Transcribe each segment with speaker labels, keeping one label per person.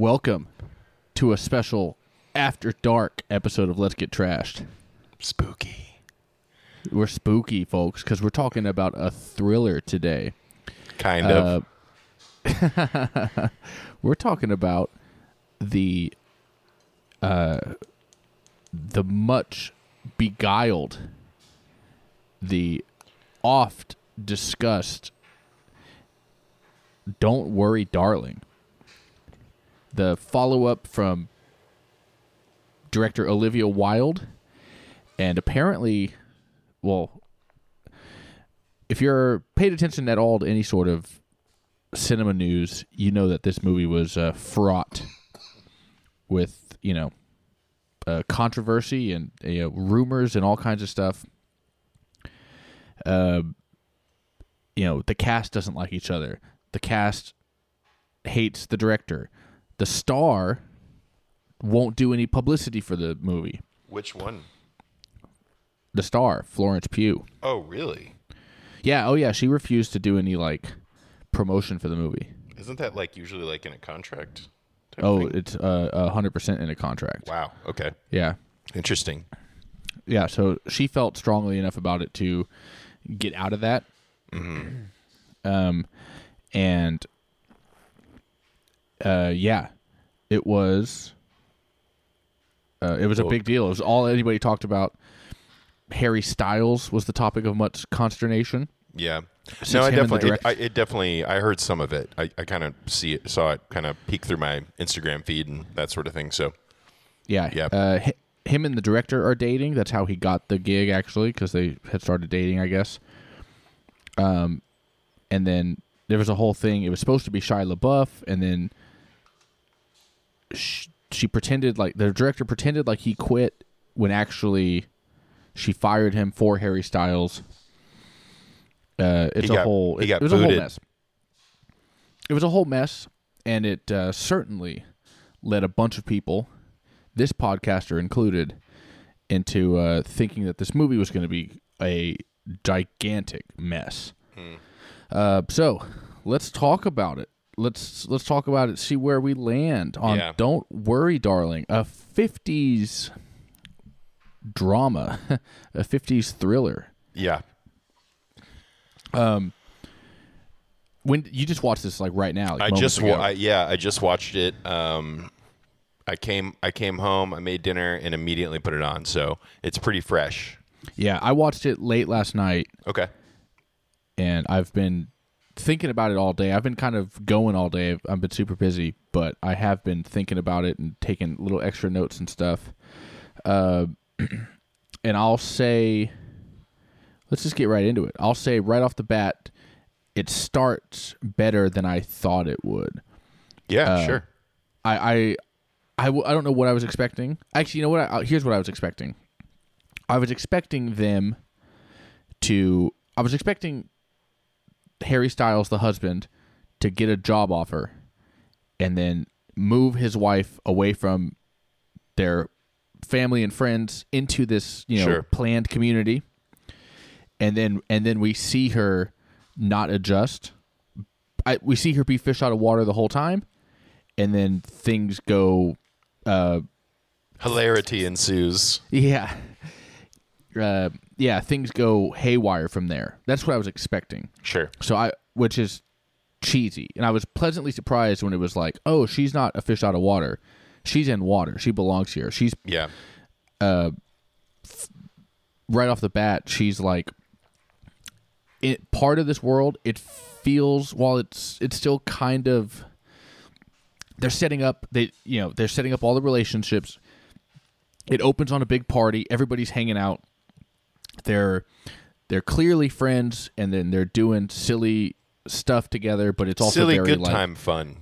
Speaker 1: Welcome to a special After Dark episode of Let's Get Trashed.
Speaker 2: Spooky.
Speaker 1: We're spooky, folks, because we're talking about a thriller today.
Speaker 2: Kind of.
Speaker 1: Uh, we're talking about the uh, the much beguiled, the oft discussed. Don't worry, darling. The follow up from director Olivia Wilde, and apparently, well, if you're paid attention at all to any sort of cinema news, you know that this movie was uh, fraught with you know uh, controversy and rumors and all kinds of stuff. Uh, you know, the cast doesn't like each other. The cast hates the director. The star won't do any publicity for the movie.
Speaker 2: Which one?
Speaker 1: The star, Florence Pugh.
Speaker 2: Oh, really?
Speaker 1: Yeah, oh yeah, she refused to do any like promotion for the movie.
Speaker 2: Isn't that like usually like in a contract?
Speaker 1: Oh,
Speaker 2: thing?
Speaker 1: it's uh, a hundred percent in a contract.
Speaker 2: wow. Okay.
Speaker 1: Yeah,
Speaker 2: Interesting.
Speaker 1: yeah. So she felt strongly enough about it to get out of that. Um, and uh, yeah, it was. Uh, it was a big deal. It was all anybody talked about. Harry Styles was the topic of much consternation.
Speaker 2: Yeah.
Speaker 1: Since
Speaker 2: no, I definitely, it, I, it definitely, I heard some of it. I, I kind of see it, saw it kind of peek through my Instagram feed and that sort of thing. So,
Speaker 1: Yeah.
Speaker 2: Yeah.
Speaker 1: Uh, hi- him and the director are dating. That's how he got the gig, actually, because they had started dating, I guess. Um, and then there was a whole thing. It was supposed to be Shia LaBeouf, and then sh- she pretended like the director pretended like he quit when actually she fired him for Harry Styles. Uh, it's
Speaker 2: He
Speaker 1: a
Speaker 2: got-
Speaker 1: whole. It, it was a whole mess. It was a whole mess, and it uh, certainly led a bunch of people, this podcaster included, into uh, thinking that this movie was going to be a gigantic mess.
Speaker 2: Hmm.
Speaker 1: Uh, so let's talk about it. Let's let's talk about it. See where we land on.
Speaker 2: Yeah.
Speaker 1: Don't worry, darling. A '50s drama, a '50s thriller.
Speaker 2: yeah. Um.
Speaker 1: When you just watched this like right now, like
Speaker 2: I just, wa- I, yeah, I just watched it. Um, I came, I came home, I made dinner and immediately put it on. So it's pretty fresh.
Speaker 1: yeah, I watched it late last night.
Speaker 2: Okay.
Speaker 1: and I've been thinking about it all day. I've been kind of going all day. I've, I've been super busy, but I have been thinking about it and taking little extra notes and stuff. Uh, and I'll say, let's just get right into it. I'll say right off the bat, it starts better than I thought it would.
Speaker 2: Yeah,
Speaker 1: Uh,
Speaker 2: sure.
Speaker 1: I I I, w- I don't know what I was expecting. Actually, you know what? I, here's what I was expecting. I was expecting them to. I was expecting Harry Styles, the husband, to get a job offer, and then move his wife away from their family and friends into this you know
Speaker 2: Sure.
Speaker 1: planned community, and then and then we see her not adjust. I, we see her be fish out of water the whole time, and then things go uh
Speaker 2: Hilarity ensues.
Speaker 1: yeah uh yeah things go haywire from there. That's what i was expecting.
Speaker 2: Sure.
Speaker 1: so i which is cheesy. And i was pleasantly surprised when it was like oh she's not a fish out of water. She's in water. She belongs here. She's
Speaker 2: Yeah.
Speaker 1: Uh, right off the bat she's like it part of this world it feels while it's it's still kind of they're setting up they you know they're setting up all the relationships. It opens on a big party. Everybody's hanging out they're they're clearly friends and then they're doing silly stuff together but it's also
Speaker 2: Silly
Speaker 1: very
Speaker 2: good
Speaker 1: like
Speaker 2: time fun.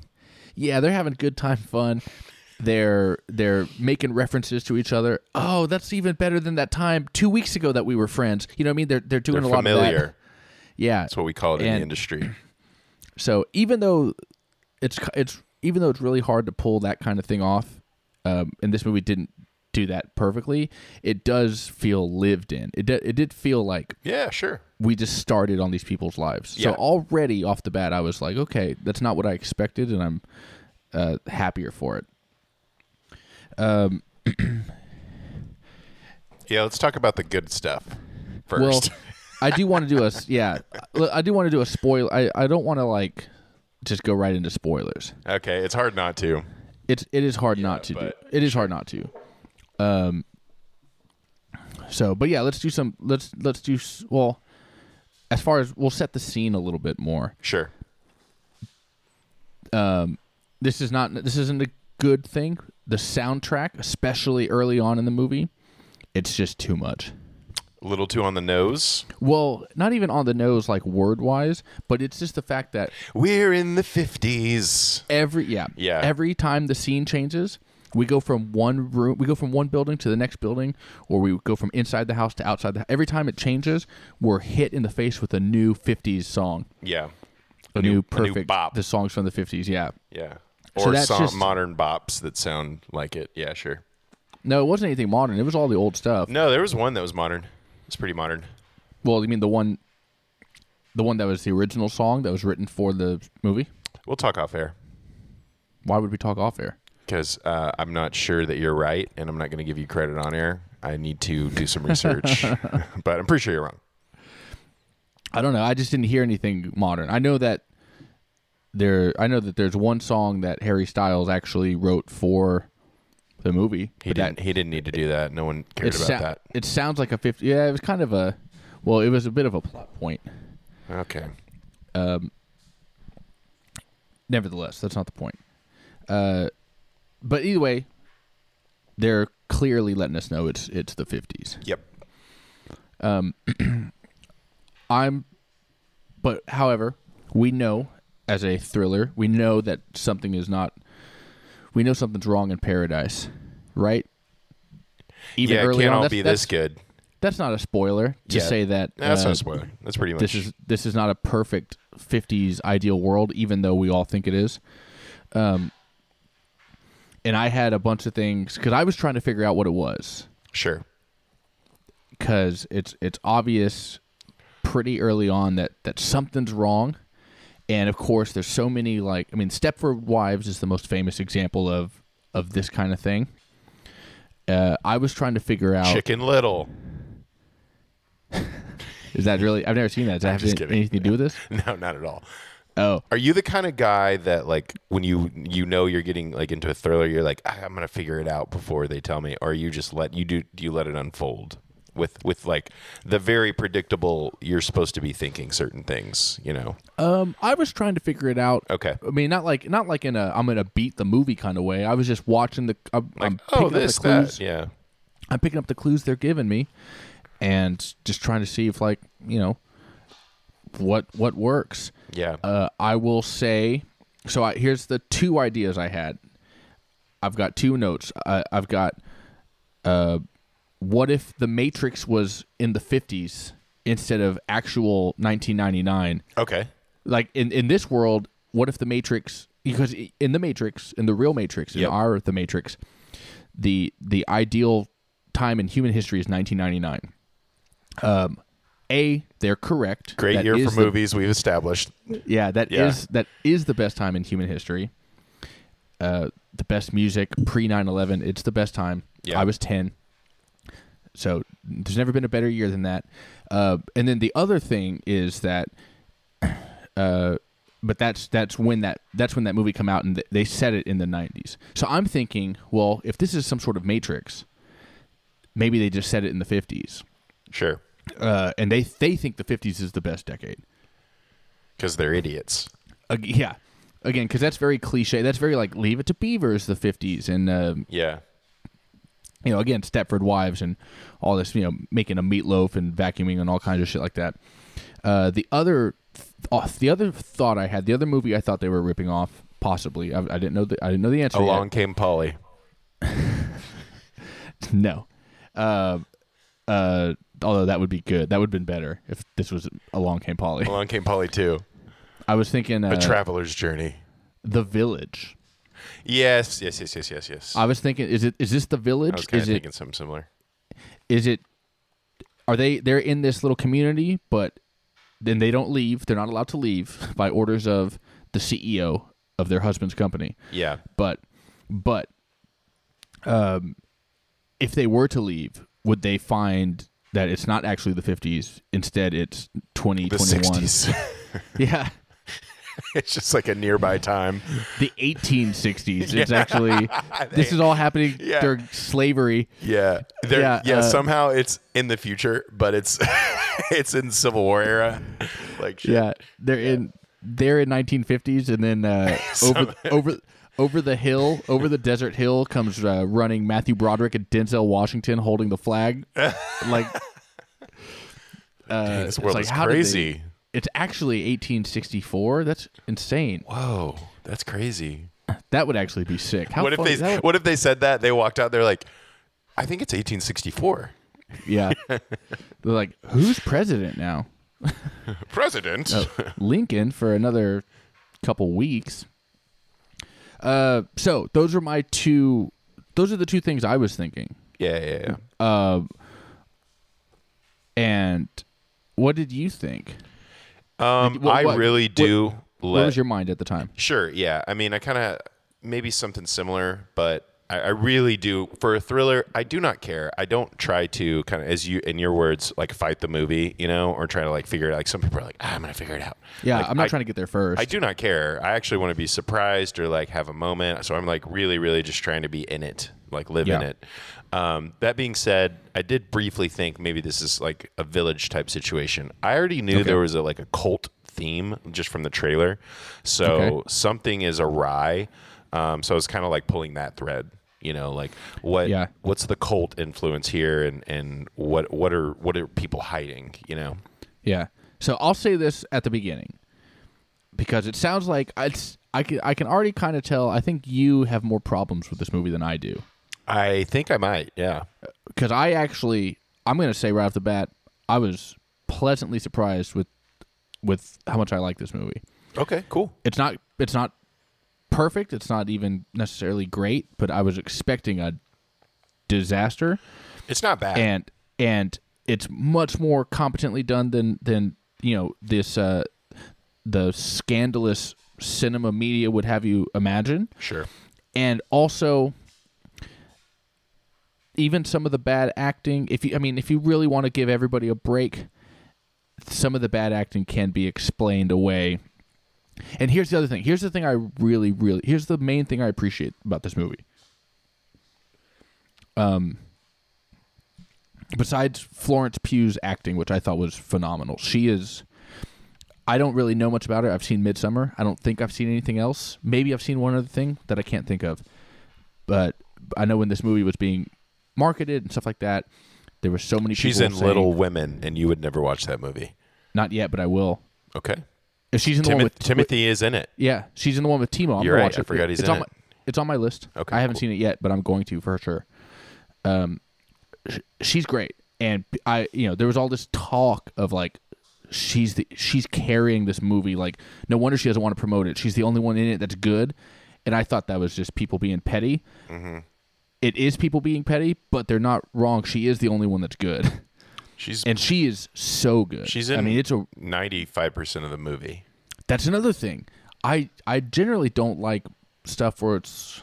Speaker 1: yeah, they're having good time, fun. They're they're making references to each other. Oh, that's even better than that time two weeks ago that we were friends. You know what I mean? They're they're doing
Speaker 2: They're
Speaker 1: a lot of
Speaker 2: familiar.
Speaker 1: that. Yeah.
Speaker 2: That's what we call it in the industry.
Speaker 1: So even though it's it's even though it's really hard to pull that kind of thing off, um, and this movie didn't do that perfectly, it does feel lived in. It did, it did feel like
Speaker 2: Yeah, sure.
Speaker 1: we just started on these people's lives.
Speaker 2: yeah.
Speaker 1: So already off the bat, I was like, okay, that's not what I expected, and I'm uh, happier for it. Um,
Speaker 2: Yeah, let's talk about the good stuff first.
Speaker 1: well, I do want to do a yeah. I do want to do a spoil. I I don't want to like just go right into spoilers.
Speaker 2: okay, it's hard not to.
Speaker 1: It's it is hard not to do. It is hard not to. Um. So, but yeah, let's do some. Let's let's do well. As far as we'll set the scene a little bit more.
Speaker 2: Sure.
Speaker 1: Um, this is not. This isn't a good thing. The soundtrack, especially early on in the movie, it's just too much.
Speaker 2: A little too on the nose.
Speaker 1: Well, not even on the nose, like word wise, but it's just the fact that
Speaker 2: We're in the 50s.
Speaker 1: every yeah
Speaker 2: Yeah.
Speaker 1: every time the scene changes we go from one room we go from one building to the next building or we go from inside the house to outside the every time it changes we're hit in the face with a new 50s song
Speaker 2: Yeah.
Speaker 1: a,
Speaker 2: A
Speaker 1: new,
Speaker 2: new- a new
Speaker 1: perfect
Speaker 2: bop.
Speaker 1: the songs from the 50s yeah
Speaker 2: Yeah.
Speaker 1: So
Speaker 2: Or some
Speaker 1: just-
Speaker 2: modern bops that sound like it. Yeah, sure.
Speaker 1: no it wasn't anything modern it was all the old stuff
Speaker 2: No, there was one that was modern. It's pretty modern.
Speaker 1: well you mean the one the one that was the original song that was written for the movie
Speaker 2: We'll talk off air
Speaker 1: why would we talk off air
Speaker 2: because uh, I'm not sure that you're right, and I'm not going to give you credit on air. I need to do some research, but I'm pretty sure you're wrong.
Speaker 1: I don't know. I just didn't hear anything modern. I know that there. I know that there's one song that Harry Styles actually wrote for the movie.
Speaker 2: He didn't. he didn't need to do that. No one cared about
Speaker 1: sou-
Speaker 2: that.
Speaker 1: it sounds like a fifty. Yeah, it was kind of a. Well, it was a bit of a plot point.
Speaker 2: Okay.
Speaker 1: Um, nevertheless, that's not the point. Uh, but either way, they're clearly letting us know it's it's the fifties.
Speaker 2: Yep.
Speaker 1: Um, I'm, but however, we know as a thriller, we know that something is not. We know something's wrong in paradise, right? Even
Speaker 2: yeah, it can't
Speaker 1: on,
Speaker 2: all be this good.
Speaker 1: That's not a spoiler to
Speaker 2: Yeah.
Speaker 1: say that.
Speaker 2: No, that's
Speaker 1: uh,
Speaker 2: not a spoiler. That's pretty much.
Speaker 1: this is this is not a perfect 50s ideal world even though we all think it is um and i had a bunch of things because i was trying to figure out what it was
Speaker 2: sure.
Speaker 1: because it's it's obvious pretty early on that that something's wrong and of course there's so many like i mean stepford wives is the most famous example of of this kind of thing uh, I was trying to figure out
Speaker 2: Chicken Little.
Speaker 1: is that really I've never seen that. Does that have anything to do with this?
Speaker 2: No, not at all.
Speaker 1: Oh,
Speaker 2: Are you the kind of guy that like when you you know you're getting like into a thriller, you're like "Ah, I'm gonna figure it out before they tell me, or you just let you do do you let it unfold with with like the very predictable you're supposed to be thinking certain things, you know?
Speaker 1: Um, I was trying to figure it out.
Speaker 2: Okay.
Speaker 1: I mean, not like not like in a I'm gonna beat the movie kind of way. I was just watching the. I'm,
Speaker 2: Like
Speaker 1: I'm
Speaker 2: oh
Speaker 1: picking
Speaker 2: this
Speaker 1: up the clues.
Speaker 2: that yeah
Speaker 1: I'm picking up the clues they're giving me, and just trying to see if like you know what what works.
Speaker 2: Yeah
Speaker 1: Uh, I will say. So I, here's the two ideas I had. I've got two notes. I, I've got. Uh, what if the Matrix was in the 50s instead of actual 1999?
Speaker 2: okay
Speaker 1: like in in this world what if the matrix because in the matrix in the real matrix in
Speaker 2: Yep.
Speaker 1: our the matrix the the ideal time in human history is 1999 um a they're correct.
Speaker 2: Great
Speaker 1: That
Speaker 2: year
Speaker 1: is
Speaker 2: for
Speaker 1: the-
Speaker 2: movies we've established.
Speaker 1: Yeah that is
Speaker 2: Yeah.
Speaker 1: that is the best time in human history. Uh the best music pre 9-11 it's the best time.
Speaker 2: Yeah.
Speaker 1: i was 10 so there's never been a better year than that. Uh and then the other thing is that uh but that's that's when that that's when that movie come out and th- they set it in the 90s so i'm thinking well if this is some sort of matrix maybe they just set it in the 50s
Speaker 2: sure
Speaker 1: uh, and they they think the 50s is the best decade.
Speaker 2: Because they're idiots.
Speaker 1: Ag- yeah. Again because that's very cliche. That's very like leave it to beavers the 50s and uh,
Speaker 2: yeah.
Speaker 1: you know again stepford wives and all this you know making a meatloaf and vacuuming and all kinds of shit like that. Uh, the other th- uh, the other thought i had the other movie i thought they were ripping off possibly i, I didn't know the, i didn't know the answer yet.
Speaker 2: along came Polly.
Speaker 1: No. Uh, uh, although that would be good. That would have been better if this was along came polly.
Speaker 2: Along came Polly too.
Speaker 1: I was thinking uh,
Speaker 2: a traveler's journey.
Speaker 1: The village.
Speaker 2: Yes yes yes yes yes yes.
Speaker 1: I was thinking is it is this the village?
Speaker 2: I was kind
Speaker 1: is
Speaker 2: of
Speaker 1: it
Speaker 2: thinking something similar.
Speaker 1: Is it are they they're in this little community but then they don't leave. They're not allowed to leave by orders of the ceo of their husband's company.
Speaker 2: Yeah.
Speaker 1: But but um, if they were to leave, would they find that it's not actually the 50s? Instead, it's
Speaker 2: The
Speaker 1: 2021.
Speaker 2: 60s.
Speaker 1: Yeah,
Speaker 2: it's just like a nearby time.
Speaker 1: the 1860s. It's actually this is all happening
Speaker 2: Yeah.
Speaker 1: during slavery.
Speaker 2: Yeah. There,
Speaker 1: Yeah,
Speaker 2: yeah,
Speaker 1: uh,
Speaker 2: somehow it's in the future, but it's it's in Civil War era. Like shit.
Speaker 1: Yeah, they're in they're in 1950s, and then uh, over over over the hill, over the desert hill, comes uh, running Matthew Broderick and Denzel Washington holding the flag. like, uh,
Speaker 2: this
Speaker 1: it's
Speaker 2: world
Speaker 1: like,
Speaker 2: is
Speaker 1: how did they-
Speaker 2: crazy.
Speaker 1: it's actually 1864. That's insane.
Speaker 2: Whoa, that's crazy.
Speaker 1: That would actually be sick. How
Speaker 2: what if
Speaker 1: funny-
Speaker 2: they
Speaker 1: that
Speaker 2: what if they said that? They walked out there like I think it's 1864.
Speaker 1: yeah, they're like, who's president now?
Speaker 2: President.
Speaker 1: Oh. Lincoln for another couple weeks. Uh, so those are my two. Those are the two things I was thinking.
Speaker 2: Yeah, yeah, yeah.
Speaker 1: Uh, and what did you think?
Speaker 2: Um,
Speaker 1: what-
Speaker 2: I
Speaker 1: what-
Speaker 2: really do
Speaker 1: What
Speaker 2: let
Speaker 1: was your mind at the time?
Speaker 2: Sure, yeah. I mean, I kind of maybe something similar, but I, I really do for a thriller. I do not care. I don't try to kind of, as you in your words, like fight the movie, you know, or try to like figure it. out. Like some people are like, ah, I'm gonna figure it out.
Speaker 1: Yeah,
Speaker 2: Like,
Speaker 1: I'm not
Speaker 2: I-
Speaker 1: trying to get there first.
Speaker 2: I do not care. I actually want to be surprised or like have a moment. So I'm like really, really just trying to be in it, like live in it. Um, that being said, I did briefly think maybe this is like a village type situation. I already knew there was a like a cult theme just from the trailer, so
Speaker 1: Okay.
Speaker 2: something is awry. Um, so it's kind of like pulling that thread. You know, like what
Speaker 1: Yeah.
Speaker 2: what's the cult influence here, and and what what are what are people hiding? You know,
Speaker 1: Yeah. So I'll say this at the beginning because it sounds like it's I can I can already kind of tell. I think you have more problems with this movie than I do
Speaker 2: I think I might. Yeah.
Speaker 1: because I actually I'm going to say right off the bat I was pleasantly surprised with with how much I like this movie.
Speaker 2: Okay. Cool.
Speaker 1: It's not it's not perfect. It's not even necessarily great, but I was expecting a disaster
Speaker 2: It's not bad.
Speaker 1: and and it's much more competently done than than you know this uh the scandalous cinema media would have you imagine
Speaker 2: sure.
Speaker 1: and also even some of the bad acting if you i mean if you really want to give everybody a break some of the bad acting can be explained away and here's the other thing here's the thing i really really here's the main thing i appreciate about this movie um besides florence pugh's acting which i thought was phenomenal she is I don't really know much about her. I've seen Midsommar. I don't think I've seen anything else. Maybe I've seen one other thing that I can't think of. But I know when this movie was being marketed and stuff like that, there were so many
Speaker 2: She's in
Speaker 1: saying,
Speaker 2: Little Women, and you would never watch that movie.
Speaker 1: Not yet, but I will.
Speaker 2: Okay.
Speaker 1: She's in the one with
Speaker 2: Timothy is in it.
Speaker 1: yeah, she's in the one with Timo. I'm
Speaker 2: You're
Speaker 1: gonna
Speaker 2: right.
Speaker 1: watch
Speaker 2: I
Speaker 1: it.
Speaker 2: forgot he's
Speaker 1: it's
Speaker 2: in
Speaker 1: on
Speaker 2: it.
Speaker 1: My, it's on my list.
Speaker 2: Okay,
Speaker 1: I haven't
Speaker 2: cool.
Speaker 1: seen it yet, but I'm going to for sure. Um, sh- she's great, and I, you know, there was all this talk of like, she's the she's carrying this movie. Like, no wonder she doesn't want to promote it. She's the only one in it that's good, and I thought that was just people being petty.
Speaker 2: Mm-hmm.
Speaker 1: It is people being petty, but they're not wrong. She is the only one that's good,
Speaker 2: She's
Speaker 1: and she is so good.
Speaker 2: she's in.
Speaker 1: I mean, it's a
Speaker 2: ninety-five percent of the movie.
Speaker 1: That's another thing. I I generally don't like stuff where it's.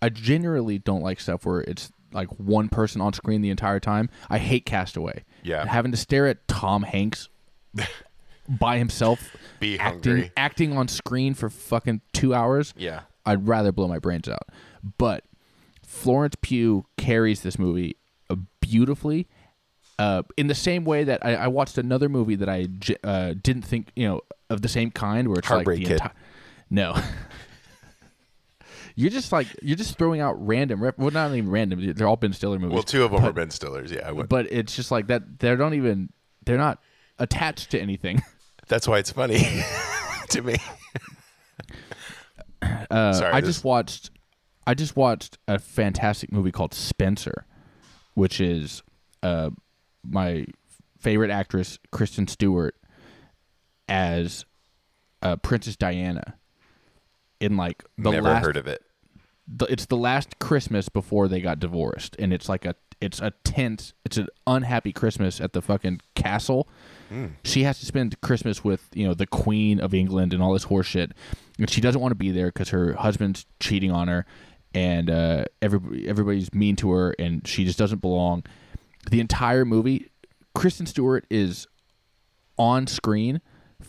Speaker 1: I generally don't like stuff where it's like one person on screen the entire time. I hate Castaway.
Speaker 2: Yeah.
Speaker 1: having to stare at Tom Hanks by himself,
Speaker 2: Be
Speaker 1: acting
Speaker 2: hungry.
Speaker 1: acting on screen for fucking two hours.
Speaker 2: Yeah.
Speaker 1: I'd rather blow my brains out. But Florence Pugh carries this movie beautifully. Uh, in the same way that I, I watched another movie that I uh, didn't think you know of the same kind, where it's
Speaker 2: Heartbreak
Speaker 1: like the entire. No. you're just like you're just throwing out random. Rep- well, not even random. They're all Ben Stiller movies.
Speaker 2: Well, two of them are Ben Stillers. Yeah, I would.
Speaker 1: but it's just like that. They don't even. They're not attached to anything.
Speaker 2: That's why it's funny to me.
Speaker 1: Uh,
Speaker 2: Sorry,
Speaker 1: I
Speaker 2: this-
Speaker 1: just watched. I just watched a fantastic movie called Spencer, which is uh, my favorite actress Kristen Stewart as uh, Princess Diana in like the
Speaker 2: Never
Speaker 1: last.
Speaker 2: heard of it.
Speaker 1: the, it's the last Christmas before they got divorced, and it's like a it's a tense, it's an unhappy Christmas at the fucking castle. She has to spend Christmas with you know the Queen of England and all this horseshit, and she doesn't want to be there because her husband's cheating on her, and uh, everybody everybody's mean to her, and she just doesn't belong. The entire movie, Kristen Stewart is on screen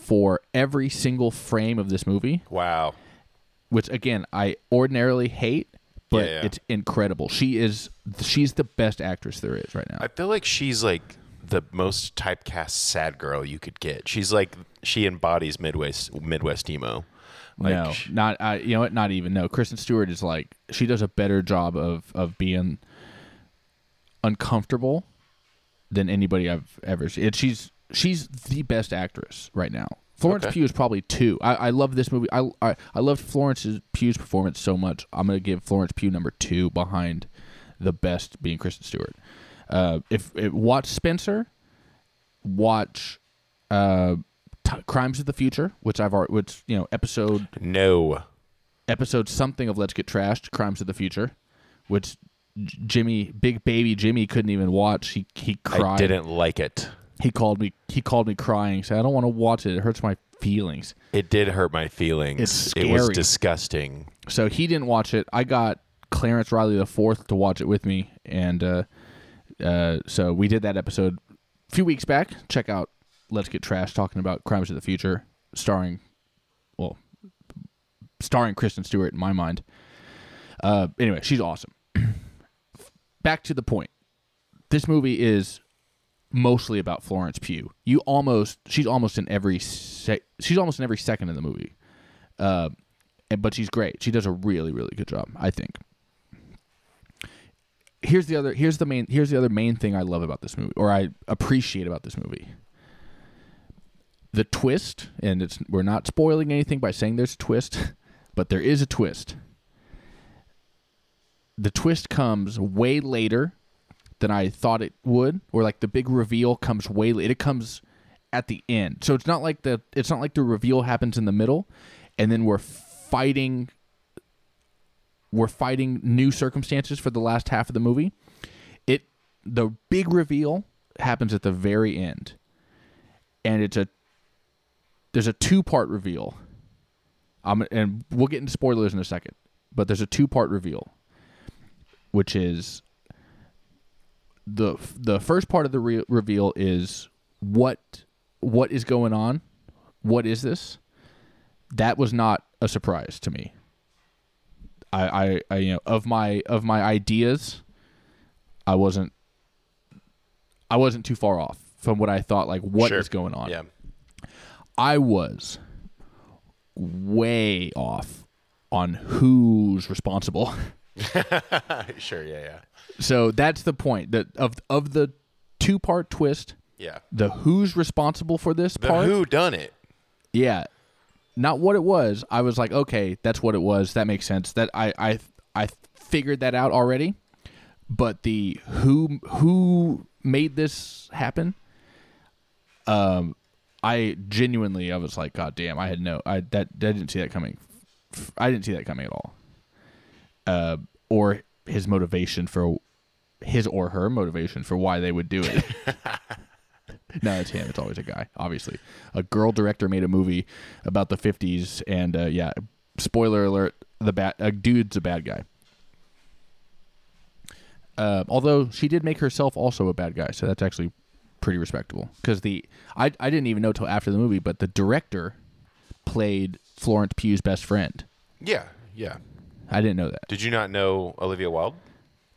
Speaker 1: for every single frame of this movie
Speaker 2: Wow.
Speaker 1: which again I ordinarily hate, but
Speaker 2: Yeah, yeah.
Speaker 1: it's incredible. She is she's the best actress there is right now.
Speaker 2: I feel like she's like the most typecast sad girl you could get. She's like she embodies Midwest Midwest emo. Like
Speaker 1: no, not I. You know what? Not even. No, Kristen Stewart is like she does a better job of of being uncomfortable than anybody I've ever seen. It, she's she's the best actress right now. Florence
Speaker 2: Okay.
Speaker 1: Pugh is probably two. I, I love this movie. I, I I loved Florence Pugh's performance so much. I'm gonna give Florence Pugh number two behind the best being Kristen Stewart. Uh, if, if watch Spencer, watch uh, T- Crimes of the Future, which I've already, which you know episode
Speaker 2: no.
Speaker 1: episode something of Let's Get Trashed, Crimes of the Future, which Jimmy, big baby Jimmy, couldn't even watch. He he cried.
Speaker 2: I didn't like it.
Speaker 1: He called me. He called me crying. Said, "I don't want to watch it. It hurts my feelings."
Speaker 2: It did hurt my feelings.
Speaker 1: It's
Speaker 2: It was disgusting.
Speaker 1: So he didn't watch it. I got Clarence Riley the fourth to watch it with me, and uh, uh, so we did that episode a few weeks back. Check out Let's Get Trash talking about Crimes of the Future, starring, well, starring Kristen Stewart in my mind. Uh, anyway, she's awesome. Back to the point. This movie is mostly about Florence Pugh. You almost she's almost in every se- she's almost in every second of the movie. Uh, but she's great. She does a really really good job, I think. Here's the other here's the main here's the other main thing I love about this movie or I appreciate about this movie. The twist, and it's we're not spoiling anything by saying there's a twist, but there is a twist. The twist comes way later than I thought it would, or like the big reveal comes way late. It comes at the end, so it's not like the it's not like the reveal happens in the middle, and then we're fighting. We're fighting new circumstances for the last half of the movie. It the big reveal happens at the very end, and it's a there's a two part reveal. Um, and we'll get into spoilers in a second, but there's a two part reveal, which is the the first part of the re- reveal is what what is going on, what is this? That was not a surprise to me. I, I, I you know of my of my ideas, I wasn't I wasn't too far off from what I thought. Like what is
Speaker 2: Sure.
Speaker 1: going on?
Speaker 2: Yeah.
Speaker 1: I was way off on who's responsible.
Speaker 2: sure. Yeah. Yeah.
Speaker 1: So that's the point that of of the two part twist,
Speaker 2: Yeah.
Speaker 1: the who's responsible for this
Speaker 2: The
Speaker 1: part.
Speaker 2: who done it?
Speaker 1: Yeah. Not what it was. I was like, okay, that's what it was. That makes sense. That I I I figured that out already. But the who who made this happen? Um I genuinely I was like, God damn, I had no I that I didn't see that coming. I didn't see that coming at all. Uh or his motivation for his or her motivation for why they would do it. no, it's him. It's always a guy. Obviously, a girl director made a movie about the '50s, and uh, yeah, spoiler alert: the bad uh, dude's a bad guy. Uh, although she did make herself also a bad guy, so that's actually pretty respectable. Because the I I didn't even know till after the movie, but the director played Florence Pugh's best friend.
Speaker 2: Yeah. Yeah.
Speaker 1: I didn't know that.
Speaker 2: Did you not know Olivia Wilde?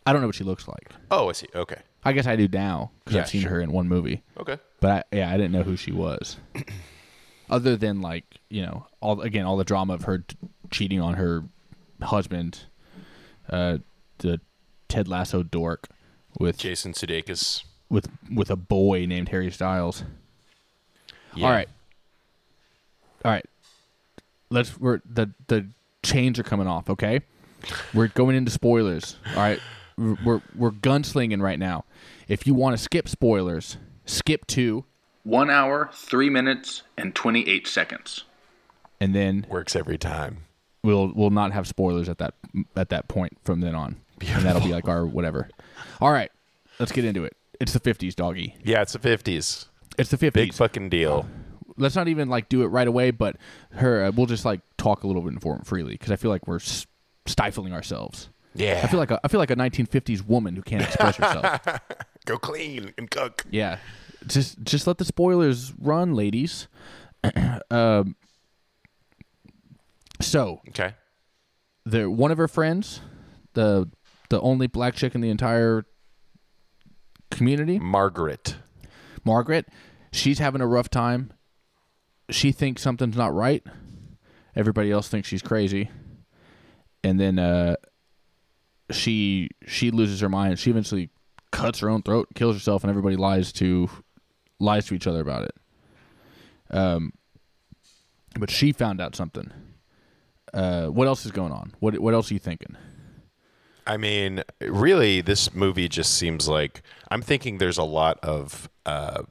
Speaker 1: I don't know what she looks like.
Speaker 2: Oh, I see. Okay.
Speaker 1: I guess I do now because
Speaker 2: Yeah,
Speaker 1: I've seen
Speaker 2: sure.
Speaker 1: her in one movie.
Speaker 2: Okay.
Speaker 1: But I, yeah, I didn't know who she was. Other than like you know all again all the drama of her t- cheating on her husband, uh, the Ted Lasso dork with
Speaker 2: Jason Sudeikis.
Speaker 1: with with a boy named Harry Styles.
Speaker 2: Yeah.
Speaker 1: All right, all right. Let's we're the the chains are coming off. Okay, we're going into spoilers. All right, we're we're, we're gunslinging right now. If you want to skip spoilers, skip to
Speaker 3: One hour, three minutes, and 28 seconds.
Speaker 1: and then
Speaker 2: Works every time.
Speaker 1: we'll we'll not have spoilers at that at that point from then on, and that'll be like our whatever. All right, let's get into it. It's the 50s, doggy.
Speaker 2: Yeah, it's the fifties.
Speaker 1: It's the 50s.
Speaker 2: Big fucking deal.
Speaker 1: Let's not even like do it right away, but her, uh, we'll just like talk a little bit inform freely because I feel like we're s- stifling ourselves.
Speaker 2: Yeah.
Speaker 1: I feel like a, I feel like a 1950s woman who can't express herself.
Speaker 2: Go clean and cook.
Speaker 1: yeah, just just let the spoilers run, ladies. um, so
Speaker 2: Okay.
Speaker 1: the one of her friends, the the only black chick in the entire community,
Speaker 2: Margaret.
Speaker 1: Margaret, she's having a rough time. She thinks something's not right. Everybody else thinks she's crazy. And then uh she she loses her mind. She eventually cuts her own throat, kills herself, and everybody lies to lies to each other about it. Um but she found out something. Uh what else is going on? What what else are you thinking?
Speaker 2: I mean, really, this movie just seems like I'm thinking there's a lot of uh,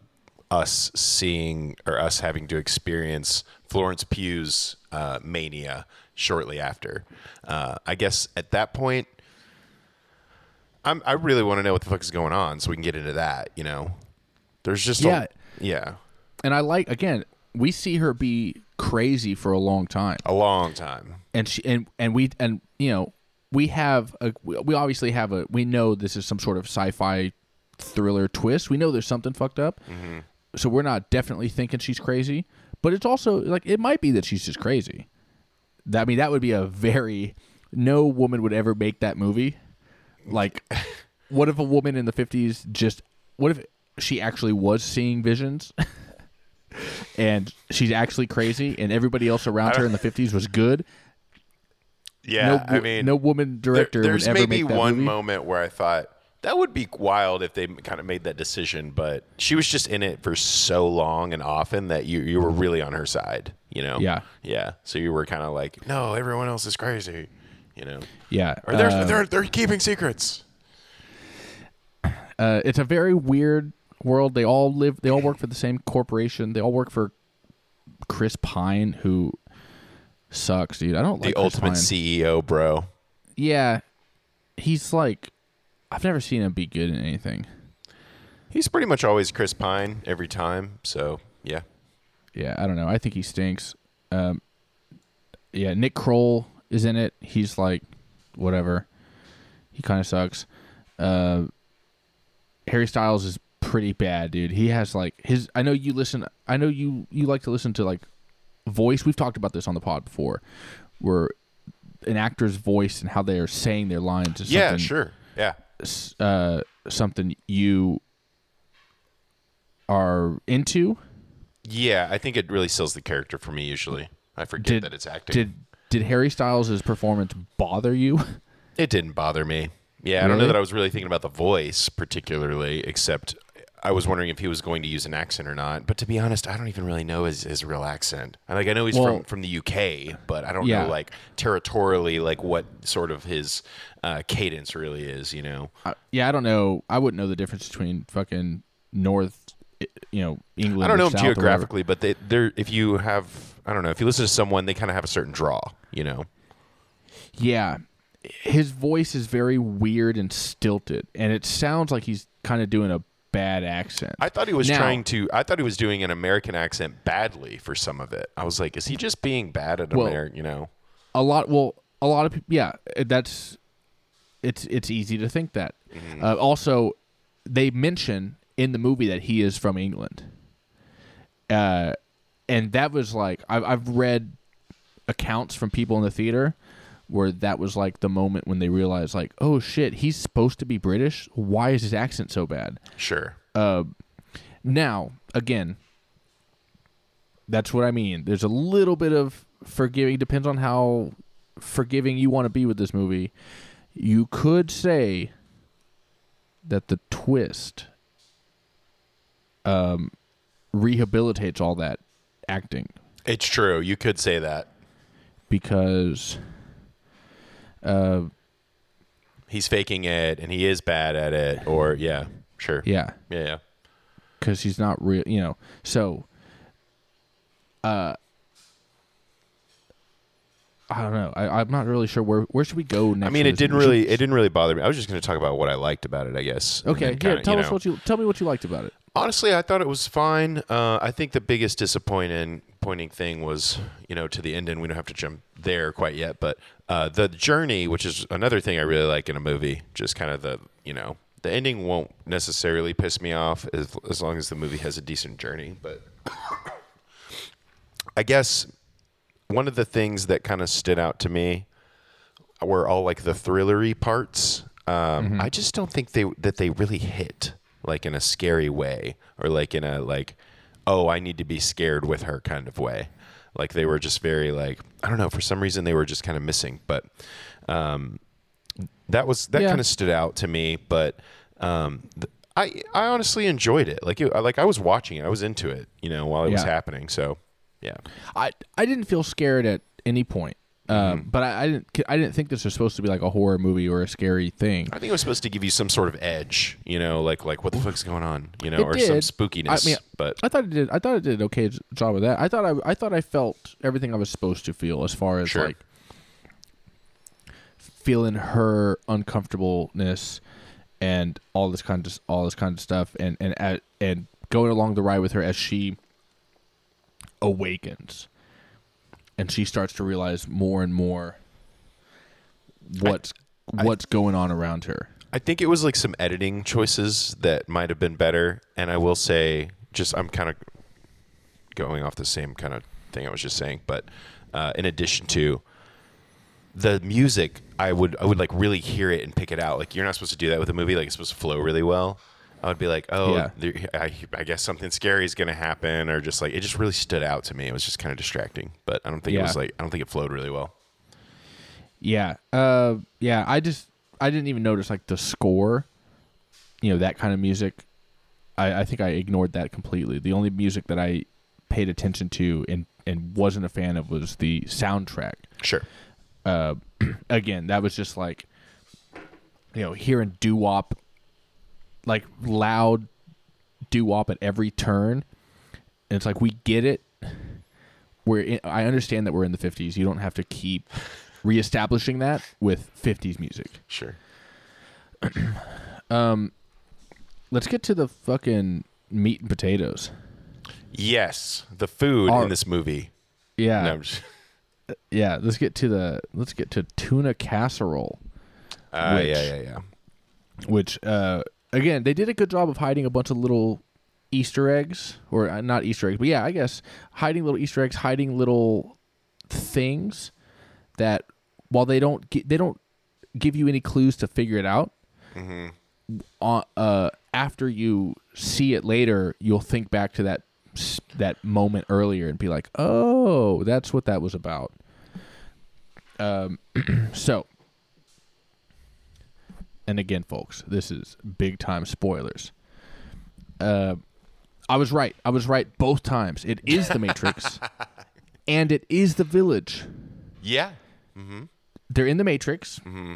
Speaker 2: us seeing or us having to experience Florence Pugh's uh, mania shortly after. Uh, I guess at that point, I'm, I really want to know what the fuck is going on, so we can get into that. You know, there's just
Speaker 1: Yeah.
Speaker 2: a, yeah,
Speaker 1: And I like again, we see her be crazy for a long time.
Speaker 2: a long time.
Speaker 1: and she and and we and you know we have a we we obviously have a we know this is some sort of sci-fi thriller twist we know there's something fucked up so we're not definitely thinking she's crazy but it's also like it might be that she's just crazy. That, i mean that would be a very no woman would ever make that movie. Like what if a woman in the 50s just what if she actually was seeing visions? And she's actually crazy and everybody else around her in the 50s was good?
Speaker 2: Yeah,
Speaker 1: no,
Speaker 2: I mean,
Speaker 1: no woman
Speaker 2: There-
Speaker 1: director
Speaker 2: there's
Speaker 1: would ever
Speaker 2: maybe
Speaker 1: make that
Speaker 2: one
Speaker 1: movie.
Speaker 2: moment where I thought that would be wild if they kind of made that decision, but she was just in it for so long and often that you you were really on her side, you know?
Speaker 1: Yeah.
Speaker 2: yeah. So you were kind of like, no, everyone else is crazy, you know?
Speaker 1: Yeah,
Speaker 2: Or they're
Speaker 1: uh,
Speaker 2: they're they're keeping secrets.
Speaker 1: uh, it's a very weird world. They all live. They all work for the same corporation. They all work for Chris Pine, who sucks, dude. I don't
Speaker 2: The
Speaker 1: like Chris
Speaker 2: ultimate
Speaker 1: Pine.
Speaker 2: CEO, bro.
Speaker 1: Yeah, he's like, I've never seen him be good in anything.
Speaker 2: He's pretty much always Chris Pine every time. So yeah,
Speaker 1: Yeah, I don't know. I think he stinks. Um, yeah, Nick Kroll is in it. He's like, whatever. He kind of sucks. Uh, Harry Styles is pretty bad, dude. He has like his. I know you listen. I know you you like to listen to like voice. We've talked about this on the pod before, where an actor's voice and how they are saying their lines is
Speaker 2: yeah, sure, yeah.
Speaker 1: Uh, something you are into.
Speaker 2: Yeah, I think it really sells the character for me. Usually, I forget
Speaker 1: Did
Speaker 2: that it's acting.
Speaker 1: Did did Harry Styles' performance bother you?
Speaker 2: It didn't bother me. Yeah, I don't know that I was really thinking about the voice particularly, except I was wondering if he was going to use an accent or not. But to be honest, I don't even really know his, his real accent. I like I know he's
Speaker 1: Well-
Speaker 2: from from the UK, but I don't
Speaker 1: Yeah.
Speaker 2: know like territorially like what sort of his uh, cadence really is. You know,
Speaker 1: I- yeah, I don't know. I wouldn't know the difference between fucking North, you know, England.
Speaker 2: I don't know
Speaker 1: South
Speaker 2: geographically, but they they're if you have I don't know if you listen to someone, they kind of have a certain draw. You know,
Speaker 1: Yeah, his voice is very weird and stilted, and it sounds like he's kind of doing a bad accent.
Speaker 2: I thought he was
Speaker 1: Now-
Speaker 2: trying to. I thought he was doing an American accent badly for some of it. I was like, is he just being bad at
Speaker 1: Well,
Speaker 2: American? You know.
Speaker 1: a lot. Well, a lot of people. Yeah, that's. It's it's easy to think that.
Speaker 2: Mm-hmm.
Speaker 1: Uh, also, they mention in the movie that he is from England. Uh, and that was like I've I've read accounts from people in the theater where that was like the moment when they realized like oh shit he's supposed to be British why is his accent so bad
Speaker 2: Sure.
Speaker 1: uh, now, again, that's what I mean. There's a little bit of forgiving. Depends on how forgiving you want to be with this movie. You could say that the twist um, rehabilitates all that acting
Speaker 2: It's true. You could say that.
Speaker 1: because uh,
Speaker 2: He's faking it and he is bad at it. Or, yeah, sure.
Speaker 1: yeah,
Speaker 2: Yeah. yeah.
Speaker 1: because he's not real, you know. So, uh, I don't know. I, I'm not really sure where where should we go next.
Speaker 2: I mean, it didn't
Speaker 1: movie?
Speaker 2: really it didn't really bother me. I was just going to talk about what I liked about it, I guess.
Speaker 1: Okay, yeah.
Speaker 2: kinda,
Speaker 1: Tell us
Speaker 2: know.
Speaker 1: what you tell me what you liked about it.
Speaker 2: Honestly, I thought it was fine. Uh, I think the biggest disappointing pointing thing was, you know, to the end, and we don't have to jump there quite yet, but uh, the journey, which is another thing I really like in a movie, just kind of the, you know, the ending won't necessarily piss me off as, as long as the movie has a decent journey. But I guess one of the things that kind of stood out to me were all like the thrillery parts. Um, I just don't think they that they really hit like in a scary way or like in a like oh I need to be scared with her kind of way. Like they were just very like I don't know for some reason they were just kind of missing. But um, that was that
Speaker 1: Yeah.
Speaker 2: kind of stood out to me. But um, th- I I honestly enjoyed it. Like it, like I was watching it. I was into it. You know while it was happening. So yeah.
Speaker 1: I I didn't feel scared at any point.
Speaker 2: Mm-hmm.
Speaker 1: Um, but I, I didn't I didn't think this was supposed to be like a horror movie or a scary thing.
Speaker 2: I think it was supposed to give you some sort of edge, you know, like like what the fuck's going on, you know,
Speaker 1: It
Speaker 2: or some spookiness.
Speaker 1: I mean,
Speaker 2: but
Speaker 1: I thought it did. I thought it did an okay job of that. I thought I, I thought I felt everything I was supposed to feel as far as
Speaker 2: Sure.
Speaker 1: like feeling her uncomfortableness and all this kind of all this kind of stuff, and and and going along the ride with her as she awakens, and she starts to realize more and more what's what's going on around her.
Speaker 2: I think it was like some editing choices that might have been better. And I will say, just I'm kind of going off the same kind of thing I was just saying, but uh, in addition to the music, I would I would like really hear it and pick it out. Like you're not supposed to do that with a movie. Like it's supposed to flow really well. I would be like, oh,
Speaker 1: Yeah.
Speaker 2: there, I, I guess something scary is going to happen, or just like it just really stood out to me. It was just kind of distracting, but I don't think it was like I don't think it flowed really well.
Speaker 1: Yeah. Uh yeah, I just I didn't even notice like the score. You know, that kind of music. I, I think I ignored that completely. The only music that I paid attention to and, and wasn't a fan of was the soundtrack.
Speaker 2: Sure.
Speaker 1: Uh again, that was just like you know, hearing doo wop like loud doo wop at every turn. And it's like we get it. We're in, I understand that we're in the 50s. You don't have to keep reestablishing that with 50s music.
Speaker 2: Sure.
Speaker 1: um, Let's get to the fucking meat and potatoes.
Speaker 2: Yes, the food
Speaker 1: Are-
Speaker 2: in this movie.
Speaker 1: Yeah.
Speaker 2: No, just,
Speaker 1: Yeah, let's get to the let's get to tuna casserole,
Speaker 2: uh,
Speaker 1: Which-
Speaker 2: yeah, yeah, yeah.
Speaker 1: which uh again, they did a good job of hiding a bunch of little Easter eggs or uh, not Easter eggs, but yeah, I guess hiding little Easter eggs, hiding little things that while they don't they don't give you any clues to figure it out. Uh, uh, after you see it later, you'll think back to that that moment earlier and be like, "Oh, that's what that was about." Um, so, and again, folks, this is big time spoilers. Uh, I was right. I was right both times. It is the Matrix, and it is the Village.
Speaker 2: Yeah. Mm-hmm.
Speaker 1: They're in the Matrix, Mm-hmm.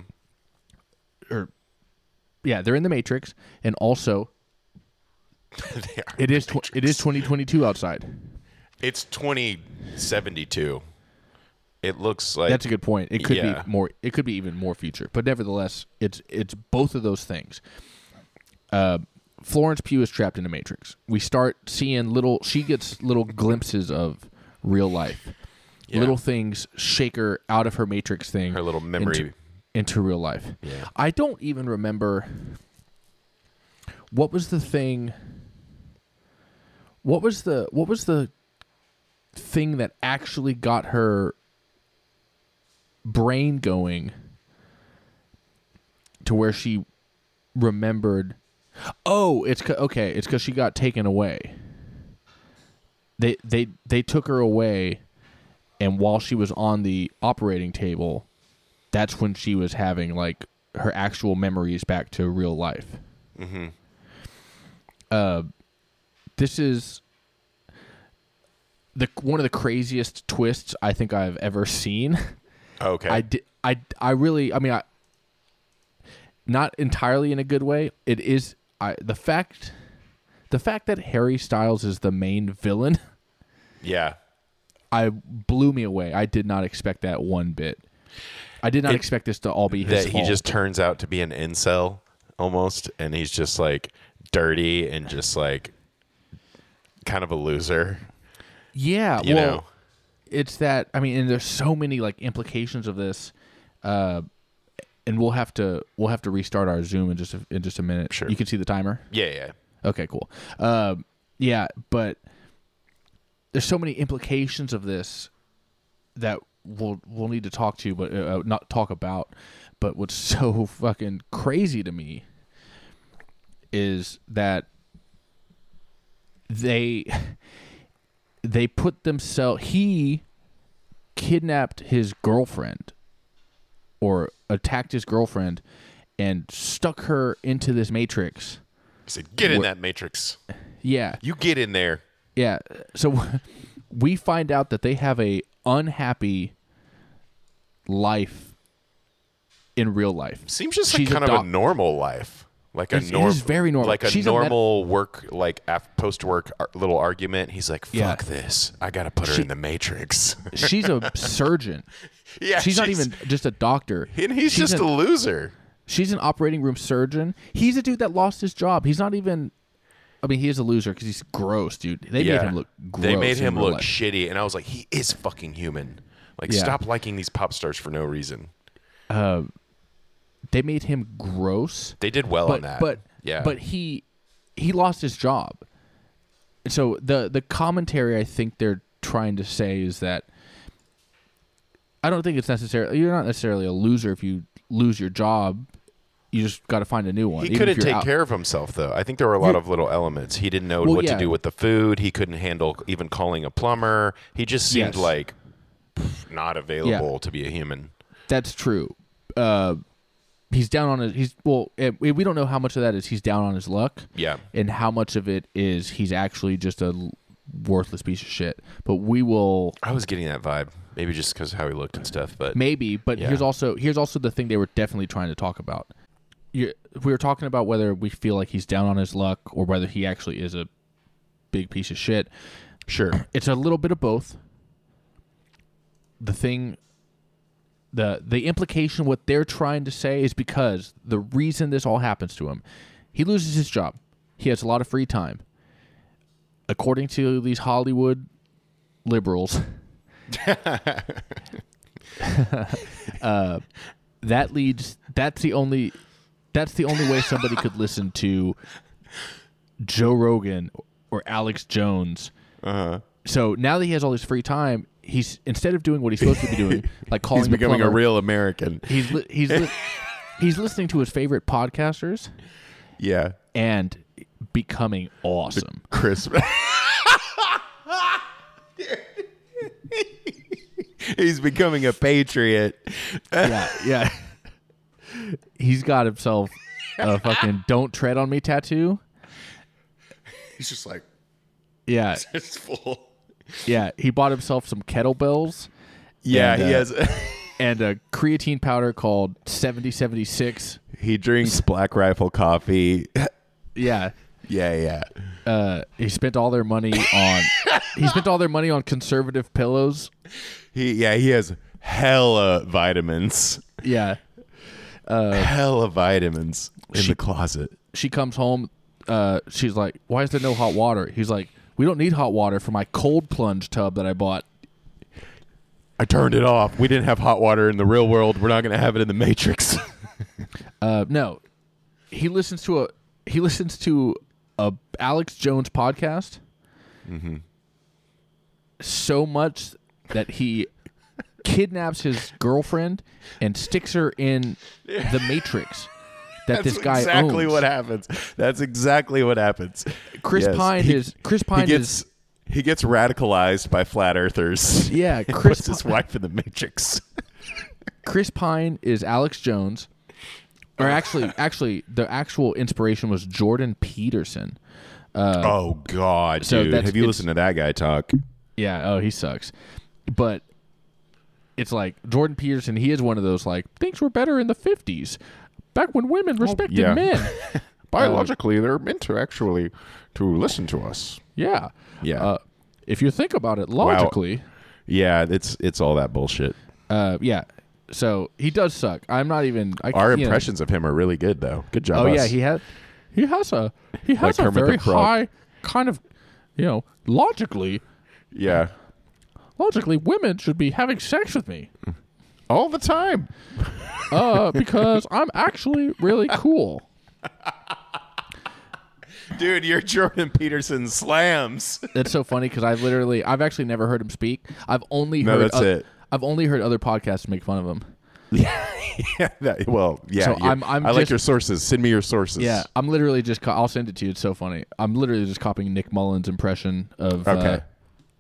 Speaker 1: or yeah, they're in the Matrix, and also
Speaker 2: They are
Speaker 1: it is tw- it is twenty twenty two outside.
Speaker 2: It's 2072. It looks like
Speaker 1: That's a good point. It could
Speaker 2: Yeah.
Speaker 1: be more. It could be even more future, but nevertheless, it's it's both of those things. Uh, Florence Pugh is trapped in a matrix. We start seeing little. She gets little glimpses of real life.
Speaker 2: Yeah.
Speaker 1: Little things shake her out of her matrix thing.
Speaker 2: her little memory.
Speaker 1: into, into real life.
Speaker 2: Yeah.
Speaker 1: I don't even remember what was the thing. What was the what was the thing that actually got her brain going to where she remembered oh it's okay it's because she got taken away. They they they took her away and while she was on the operating table that's when she was having like her actual memories back to real life.
Speaker 2: Mm-hmm.
Speaker 1: uh this is the one of the craziest twists i think i've ever seen
Speaker 2: Okay.
Speaker 1: I di- I I really I mean I not entirely in a good way. It is I the fact the fact that Harry Styles is the main villain.
Speaker 2: yeah.
Speaker 1: I blew me away. I did not expect that one bit. I did not
Speaker 2: It-
Speaker 1: expect this to all be his
Speaker 2: that he just turns out to be an incel almost, and he's just like dirty and just like kind of a loser.
Speaker 1: yeah.
Speaker 2: You
Speaker 1: well,
Speaker 2: know,
Speaker 1: it's that I mean, and there's so many like implications of this, uh, and we'll have to we'll have to restart our Zoom in just a, in just a minute.
Speaker 2: Sure.
Speaker 1: You can see the timer.
Speaker 2: yeah, yeah.
Speaker 1: Okay, cool. Um, yeah, but there's so many implications of this that we'll we'll need to talk to, but uh, not talk about. But what's so fucking crazy to me is that they they put themselves he kidnapped his girlfriend or attacked his girlfriend and stuck her into this matrix.
Speaker 2: He said, "Get in
Speaker 1: Wh-
Speaker 2: that matrix.
Speaker 1: Yeah.
Speaker 2: You get in there."
Speaker 1: Yeah. So we find out that they have a unhappy life in real life.
Speaker 2: Seems just
Speaker 1: She's
Speaker 2: like
Speaker 1: a
Speaker 2: kind of a normal life, like a normal,
Speaker 1: very normal.
Speaker 2: like a
Speaker 1: She's a med-
Speaker 2: normal work, like post-work uh, little argument. He's like, "Fuck
Speaker 1: Yeah.
Speaker 2: this! I gotta put her
Speaker 1: She-
Speaker 2: in the matrix."
Speaker 1: She's a surgeon.
Speaker 2: yeah,
Speaker 1: She's not even just a doctor.
Speaker 2: and he's
Speaker 1: she's
Speaker 2: just
Speaker 1: an,
Speaker 2: a loser.
Speaker 1: she's an operating room surgeon. He's a dude that lost his job. He's not even. I mean, he is a loser because he's gross, dude. They
Speaker 2: yeah,
Speaker 1: made him look. gross
Speaker 2: they made him look
Speaker 1: life.
Speaker 2: shitty, and I was like, he is fucking human. Like,
Speaker 1: Yeah.
Speaker 2: stop liking these pop stars for no reason.
Speaker 1: Uh, They made him gross.
Speaker 2: They did well
Speaker 1: but
Speaker 2: on that.
Speaker 1: but
Speaker 2: yeah,
Speaker 1: but he he lost his job. So the the commentary I think they're trying to say is that I don't think it's necessarily you're not necessarily a loser if you lose your job. You just got to find a new one.
Speaker 2: He couldn't take
Speaker 1: out-
Speaker 2: care of himself, though. I think there were a lot of little elements. He didn't know
Speaker 1: Well,
Speaker 2: what
Speaker 1: yeah.
Speaker 2: to do with the food. He couldn't handle even calling a plumber. He just seemed
Speaker 1: Yes.
Speaker 2: like not available to be a human.
Speaker 1: That's true. Uh, he's down on his. He's well. eh, we don't know how much of that is he's down on his luck.
Speaker 2: Yeah.
Speaker 1: and how much of it is he's actually just a worthless piece of shit. But we will
Speaker 2: I was getting that vibe. Maybe just because how he looked and stuff. But
Speaker 1: maybe. But
Speaker 2: Yeah.
Speaker 1: here's also here's also the thing they were definitely trying to talk about. you we were talking about whether we feel like he's down on his luck or whether he actually is a big piece of shit.
Speaker 2: sure.
Speaker 1: It's a little bit of both. The thing the the implication what they're trying to say is because the reason this all happens to him, he loses his job. He has a lot of free time. According to these Hollywood liberals, uh, that leads that's the only that's the only way somebody could listen to Joe Rogan or Alex Jones.
Speaker 2: Uh-huh.
Speaker 1: So now that he has all this free time, he's instead of doing what he's supposed to be doing, like calling
Speaker 2: He's
Speaker 1: the
Speaker 2: becoming a real American.
Speaker 1: He's li- he's li- he's listening to his favorite podcasters
Speaker 2: Yeah.
Speaker 1: and becoming awesome.
Speaker 2: Chris. He's becoming a patriot.
Speaker 1: yeah, yeah. He's got himself a fucking "Don't tread on me" tattoo.
Speaker 2: He's just like
Speaker 1: Yeah,
Speaker 2: it's full.
Speaker 1: Yeah. He bought himself some kettlebells
Speaker 2: Yeah,
Speaker 1: And,
Speaker 2: he
Speaker 1: uh,
Speaker 2: has.
Speaker 1: and a creatine powder called seventy seventy six.
Speaker 2: he drinks Black Rifle coffee.
Speaker 1: Yeah,
Speaker 2: Yeah, yeah.
Speaker 1: uh, he spent all their money on he spent all their money on conservative pillows.
Speaker 2: He yeah he has hella vitamins.
Speaker 1: Yeah,
Speaker 2: hella vitamins in
Speaker 1: she-
Speaker 2: the closet.
Speaker 1: she comes home. Uh, she's like, "Why is there no hot water?" He's like, "We don't need hot water for my cold plunge tub that I bought."
Speaker 2: I turned it off. We didn't have hot water in the real world. We're not going to have it in the Matrix.
Speaker 1: Uh, no, he listens to a he listens to a Alex Jones podcast so much that he kidnaps his girlfriend and sticks her in the Matrix that this guy
Speaker 2: exactly
Speaker 1: owns.
Speaker 2: what happens. That's exactly what happens.
Speaker 1: Chris
Speaker 2: Yes.
Speaker 1: Pine
Speaker 2: He-
Speaker 1: is Chris
Speaker 2: he
Speaker 1: Pine
Speaker 2: gets
Speaker 1: is
Speaker 2: he gets radicalized by flat earthers.
Speaker 1: Yeah, Chris
Speaker 2: puts his wife in the Matrix.
Speaker 1: Chris Pine is Alex Jones. Or actually, actually, the actual inspiration was Jordan Peterson.
Speaker 2: oh God,
Speaker 1: Uh, so
Speaker 2: dude! Have you listened to that guy talk?
Speaker 1: Yeah. Oh, he sucks. But it's like Jordan Peterson. He is one of those like things were better in the fifties, back when women respected
Speaker 2: yeah.
Speaker 1: men.
Speaker 2: Biologically, they're meant to actually to listen to us.
Speaker 1: Yeah.
Speaker 2: Yeah.
Speaker 1: Uh, if you think about it logically,
Speaker 2: Yeah, it's it's all that bullshit.
Speaker 1: Uh, yeah. So he does suck. I'm not even. I,
Speaker 2: Our
Speaker 1: you know-
Speaker 2: impressions of him are really good, though. Good job.
Speaker 1: Oh
Speaker 2: us.
Speaker 1: yeah, he has. He has a. He has
Speaker 2: Like
Speaker 1: a very high kind of, you know, logically,
Speaker 2: yeah,
Speaker 1: logically, women should be having sex with me.
Speaker 2: All the time.
Speaker 1: Uh, because I'm actually really cool.
Speaker 4: Dude, you're Jordan Peterson slams.
Speaker 1: It's so funny because I've literally, I've actually never heard him speak. I've only
Speaker 2: No,
Speaker 1: heard.
Speaker 2: that's
Speaker 1: oth-
Speaker 2: it.
Speaker 1: I've only heard other podcasts make fun of him.
Speaker 2: yeah, that, well, yeah.
Speaker 1: So I'm- I'm
Speaker 2: I like your sources. Send me your sources.
Speaker 1: Yeah, I'm literally just. Co- I'll send it to you. It's so funny. I'm literally just copying Nick Mullen's impression of
Speaker 2: Okay.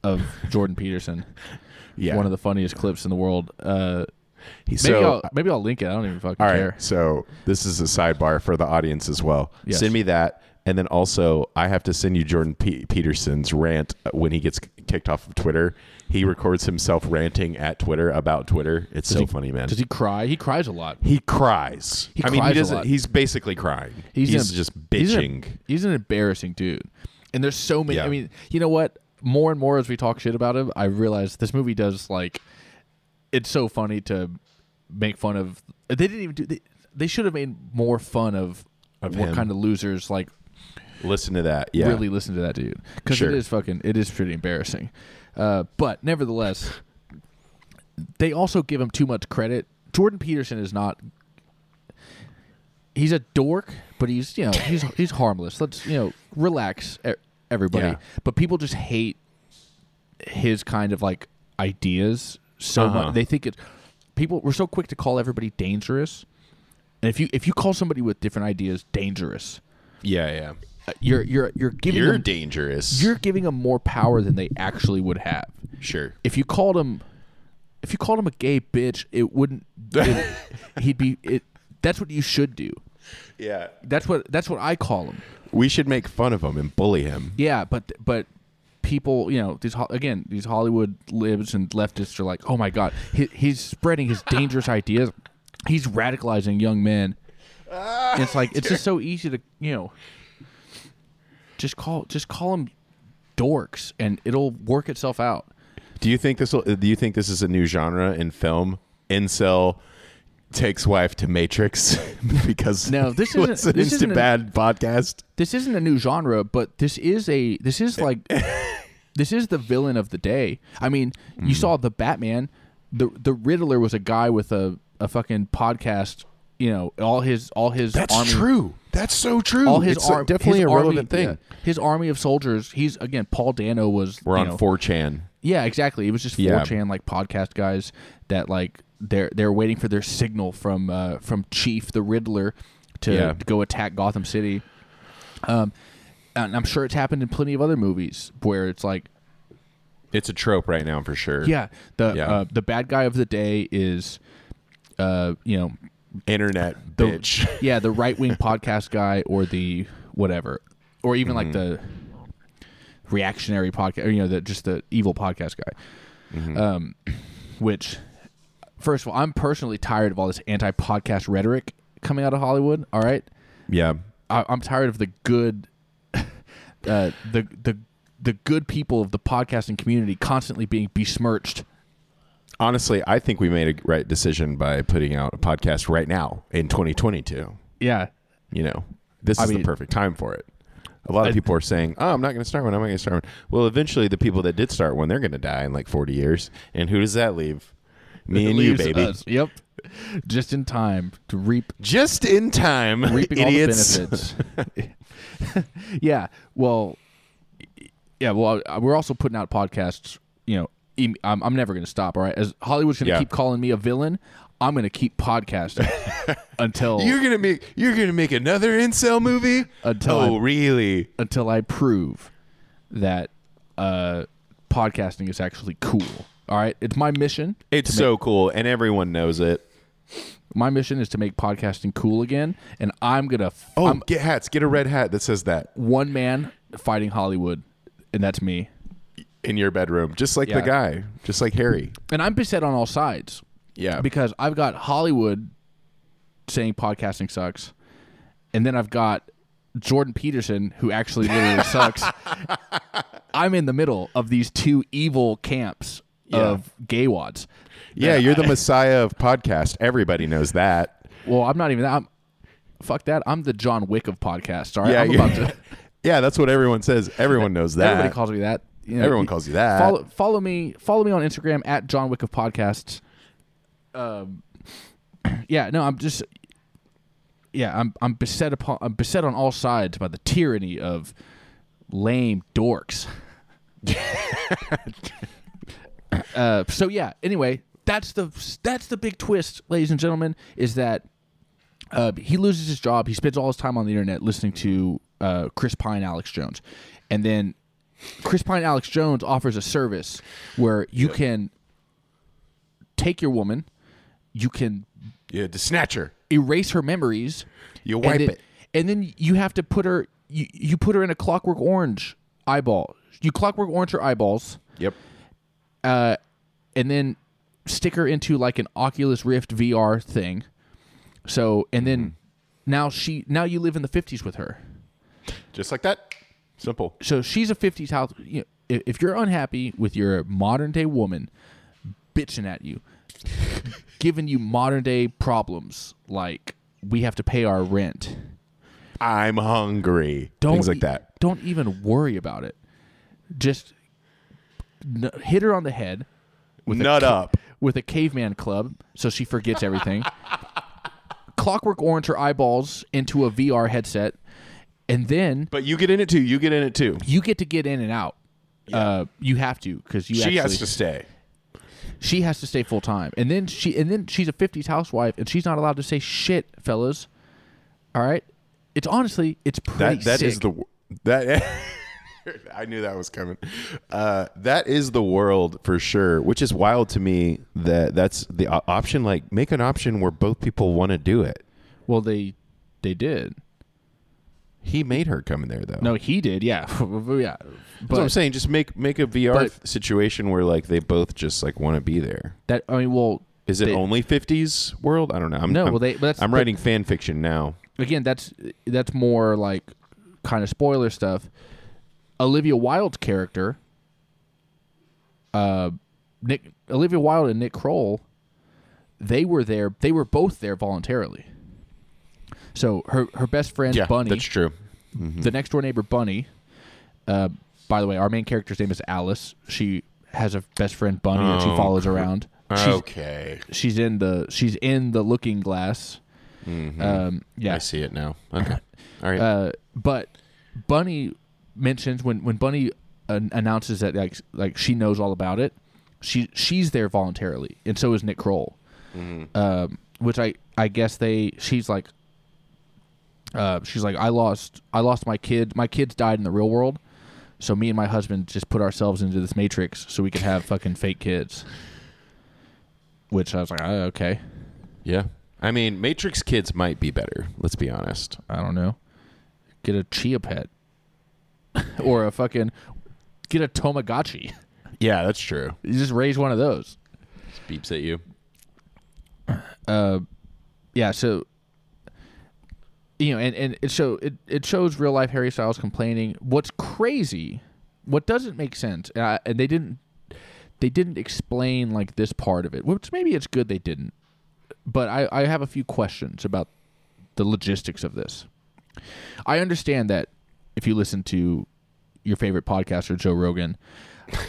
Speaker 1: uh, of Jordan Peterson.
Speaker 2: yeah.
Speaker 1: One of the funniest clips in the world. Uh,
Speaker 2: He-
Speaker 1: maybe
Speaker 2: so,
Speaker 1: I'll maybe I'll link it. I don't even fucking
Speaker 2: all right.
Speaker 1: care.
Speaker 2: So this is a sidebar for the audience as well.
Speaker 1: Yes.
Speaker 2: Send me that, and then also I have to send you Jordan P- Peterson's rant when he gets kicked off of Twitter. He records himself ranting at Twitter about Twitter. It's so
Speaker 1: he-
Speaker 2: funny, man.
Speaker 1: Does he cry? He cries a lot.
Speaker 2: He cries.
Speaker 1: He
Speaker 2: I mean,
Speaker 1: cries a
Speaker 2: he doesn't. He's basically crying.
Speaker 1: He's,
Speaker 2: He's,
Speaker 1: an-
Speaker 2: just
Speaker 1: he's an-
Speaker 2: bitching.
Speaker 1: He's an, embarrassing dude. And there's so many.
Speaker 2: Yeah.
Speaker 1: I mean, you know what? More and more as we talk shit about him, I realize this movie does like. It's so funny to make fun of. They didn't even do. They, they should have made more fun of,
Speaker 2: Of
Speaker 1: what
Speaker 2: him.
Speaker 1: kind of losers like
Speaker 2: Listen to that. Yeah.
Speaker 1: really listen to that dude because
Speaker 2: Sure.
Speaker 1: it is fucking. It is pretty embarrassing. Uh, but nevertheless, they also give him too much credit. Jordan Peterson is not. He's a dork, but he's you know he's he's harmless. Let's you know relax, e- everybody.
Speaker 2: Yeah.
Speaker 1: But people just hate his kind of like ideas so
Speaker 2: Uh-huh.
Speaker 1: much. They think it. People we're so quick to call everybody dangerous, and if you if you call somebody with different ideas dangerous,
Speaker 2: Yeah. Yeah.
Speaker 1: uh, you're you're you're giving
Speaker 2: You're
Speaker 1: them,
Speaker 2: dangerous.
Speaker 1: you're giving them more power than they actually would have.
Speaker 2: sure.
Speaker 1: If you called him, if you called him a gay bitch, it wouldn't. it- he'd be. It. That's what you should do.
Speaker 2: Yeah.
Speaker 1: That's what. That's what I call him.
Speaker 2: We should make fun of him and bully him.
Speaker 1: Yeah, but but people, you know, these again, these Hollywood libs and leftists are like, oh my god, he, he's spreading his dangerous ideas. He's radicalizing young men. And it's like it's just so easy to you know. Just call just call them dorks, and it'll work itself out.
Speaker 2: Do you think this will? Do you think this is a new genre in film? Incel takes wife to Matrix because
Speaker 1: No, this isn't
Speaker 2: was an
Speaker 1: this isn't
Speaker 2: instant
Speaker 1: a-
Speaker 2: bad podcast.
Speaker 1: this isn't a new genre, but this is a this is like this is the villain of the day. I mean,
Speaker 2: Mm.
Speaker 1: you saw the Batman, the the Riddler was a guy with a a fucking podcast. You know, all his all his army, That's
Speaker 2: true. That's so true.
Speaker 1: all his
Speaker 2: it's a-
Speaker 1: ar-
Speaker 2: definitely
Speaker 1: his
Speaker 2: a relevant
Speaker 1: army,
Speaker 2: thing.
Speaker 1: yeah, his army of soldiers. He's again, Paul Dano was.
Speaker 2: We're on
Speaker 1: know,
Speaker 2: 4chan.
Speaker 1: Yeah, exactly. It was just 4chan like podcast guys that like they're they're waiting for their signal from uh, from Chief the Riddler to,
Speaker 2: Yeah.
Speaker 1: to go attack Gotham City. Um, and I'm sure it's happened in plenty of other movies where it's like,
Speaker 2: It's a trope right now for sure.
Speaker 1: yeah, the
Speaker 2: Yeah.
Speaker 1: Uh, the bad guy of the day is, uh, you know,
Speaker 2: Internet
Speaker 1: the
Speaker 2: bitch.
Speaker 1: yeah, the right wing podcast guy or the whatever, or even like
Speaker 2: Mm-hmm.
Speaker 1: the reactionary podcast, or, you know, the just the evil podcast guy.
Speaker 2: Mm-hmm.
Speaker 1: Um, which, first of all, I'm personally tired of all this anti-podcast rhetoric coming out of Hollywood. All right,
Speaker 2: yeah.
Speaker 1: I, I'm tired of the good, uh, the the the good people of the podcasting community constantly being besmirched.
Speaker 2: Honestly, I think we made a right decision by putting out a podcast right now in 2022.
Speaker 1: Yeah,
Speaker 2: You know, this
Speaker 1: I
Speaker 2: is
Speaker 1: mean-
Speaker 2: the perfect time for it. A lot of
Speaker 1: I-
Speaker 2: people are saying, "Oh, I'm not going to start one. I'm not going to start one." Well, eventually, the people that did start one, they're going to die in like 40 years. And who does that leave? Me and you, baby.
Speaker 1: us. Yep, just in time to reap
Speaker 2: Just in time,
Speaker 1: reaping
Speaker 2: idiots.
Speaker 1: all the benefits. yeah. Well, yeah. Well, we're also putting out podcasts. You know, em- I'm, I'm never going to stop. All right. As Hollywood's going to
Speaker 2: Yeah.
Speaker 1: keep calling me a villain, I'm going to keep podcasting until
Speaker 2: You're gonna make you're gonna make another incel movie?
Speaker 1: Until
Speaker 2: oh,
Speaker 1: I'm-
Speaker 2: really?
Speaker 1: until I prove that uh, podcasting is actually cool. All right. It's my mission.
Speaker 2: It's so cool, and everyone knows it.
Speaker 1: My mission is to make podcasting cool again, and I'm gonna. f-
Speaker 2: Oh,
Speaker 1: I'm
Speaker 2: get hats. Get a red hat that says that
Speaker 1: one man fighting Hollywood, and that's me.
Speaker 2: in your bedroom, just like
Speaker 1: Yeah.
Speaker 2: the guy, just like Harry.
Speaker 1: And I'm beset on all sides.
Speaker 2: Yeah,
Speaker 1: because I've got Hollywood saying podcasting sucks, and then I've got Jordan Peterson who actually literally sucks. I'm in the middle of these two evil camps, of gay wads.
Speaker 2: Yeah, you're the messiah of podcast. Everybody knows that.
Speaker 1: Well, I'm not even that. I'm, fuck that. I'm the John Wick of podcasts. All right,
Speaker 2: Yeah,
Speaker 1: I'm about to.
Speaker 2: Yeah, that's what everyone says. Everyone knows that.
Speaker 1: Everybody calls me that. You know,
Speaker 2: Everyone calls you that.
Speaker 1: Follow, follow me. Follow me on Instagram at John Wick of Podcasts. Um, yeah, no, I'm just. Yeah, I'm I'm beset upon I'm beset on all sides by the tyranny of lame dorks. uh, so yeah. Anyway, that's the that's the big twist, ladies and gentlemen, is that uh, he loses his job. He spends all his time on the internet listening to uh, Chris Pine, Alex Jones, and then Chris Pine, Alex Jones offers a service where you can take your woman, you can
Speaker 2: yeah, the snatcher.
Speaker 1: erase her memories,
Speaker 2: You
Speaker 1: and
Speaker 2: wipe
Speaker 1: then,
Speaker 2: it.
Speaker 1: and then you have to put her you, you put her in a Clockwork Orange eyeball. You Clockwork Orange her eyeballs,
Speaker 2: Yep.
Speaker 1: Uh, and then stick her into like an Oculus Rift VR thing. So and then
Speaker 2: Mm-hmm.
Speaker 1: now she now you live in the fifties with her.
Speaker 2: Just like that. Simple.
Speaker 1: so she's a 50s house you know, if, if you're unhappy with your modern day woman bitching at you giving you modern day problems like we have to pay our rent
Speaker 2: I'm hungry.
Speaker 1: don't
Speaker 2: Things like
Speaker 1: e-
Speaker 2: that.
Speaker 1: don't even worry about it just n- hit her on the head with
Speaker 2: Nut
Speaker 1: a ca-
Speaker 2: up.
Speaker 1: with a caveman club so she forgets everything clockwork orange her eyeballs into a vr headset and then
Speaker 2: But you get in it too. You get in it too.
Speaker 1: you get to get in and out uh, you have to because you
Speaker 2: She
Speaker 1: actually,
Speaker 2: has to stay.
Speaker 1: she has to stay full time, and then she and then she's a fifties housewife, and she's not allowed to say shit, fellas. All right, it's honestly it's pretty
Speaker 2: That that is
Speaker 1: sick.
Speaker 2: the that. I knew that was coming. Uh, that is the world for sure, which is wild to me. That that's the option. Like, make an option where both people want to do it.
Speaker 1: well they they did
Speaker 2: He made her come in there though.
Speaker 1: no he did yeah yeah
Speaker 2: that's what I'm saying. Just make make a VR
Speaker 1: but-
Speaker 2: situation where like they both just like want to be there.
Speaker 1: that I mean well
Speaker 2: Is it
Speaker 1: They-
Speaker 2: only 50s world? I don't know. I'm,
Speaker 1: No,
Speaker 2: I'm,
Speaker 1: well, they- but that's-
Speaker 2: I'm
Speaker 1: but-
Speaker 2: writing fan fiction now.
Speaker 1: again that's that's more like kind of spoiler stuff. Olivia Wilde's character, uh, Nick Olivia Wilde and Nick Kroll, they were there. They were both there voluntarily. So her her best friend Bunny,
Speaker 2: that's true.
Speaker 1: the next door neighbor Bunny. Uh, by the way, our main character's name is Alice. She has a best friend Bunny that she
Speaker 2: Oh,
Speaker 1: follows around. She's,
Speaker 2: Okay,
Speaker 1: she's in the she's in the Looking Glass. Um, yeah,
Speaker 2: I see it now. Okay, all right.
Speaker 1: uh, but Bunny mentions when when Bunny uh, announces that like like she knows all about it, she she's there voluntarily, and so is Nick Kroll. Um, which I I guess they she's like. Uh, she's like, I lost, I lost my kid. My kids died in the real world, so me and my husband just put ourselves into this matrix so we could have fucking fake kids. Which I was like, oh, okay,
Speaker 2: yeah, I mean, Matrix kids might be better. Let's be honest.
Speaker 1: I don't know. Get a chia pet. or a fucking get a Tamagotchi.
Speaker 2: Yeah, that's true.
Speaker 1: You just raise one of those.
Speaker 2: Beeps at you.
Speaker 1: Uh yeah, so you know, and, and it show it, it shows real life Harry Styles complaining. What's crazy, what doesn't make sense, and, I, and they didn't they didn't explain like this part of it, which maybe it's good they didn't. But I, I have a few questions about the logistics of this. I understand that if you listen to your favorite podcaster Joe Rogan,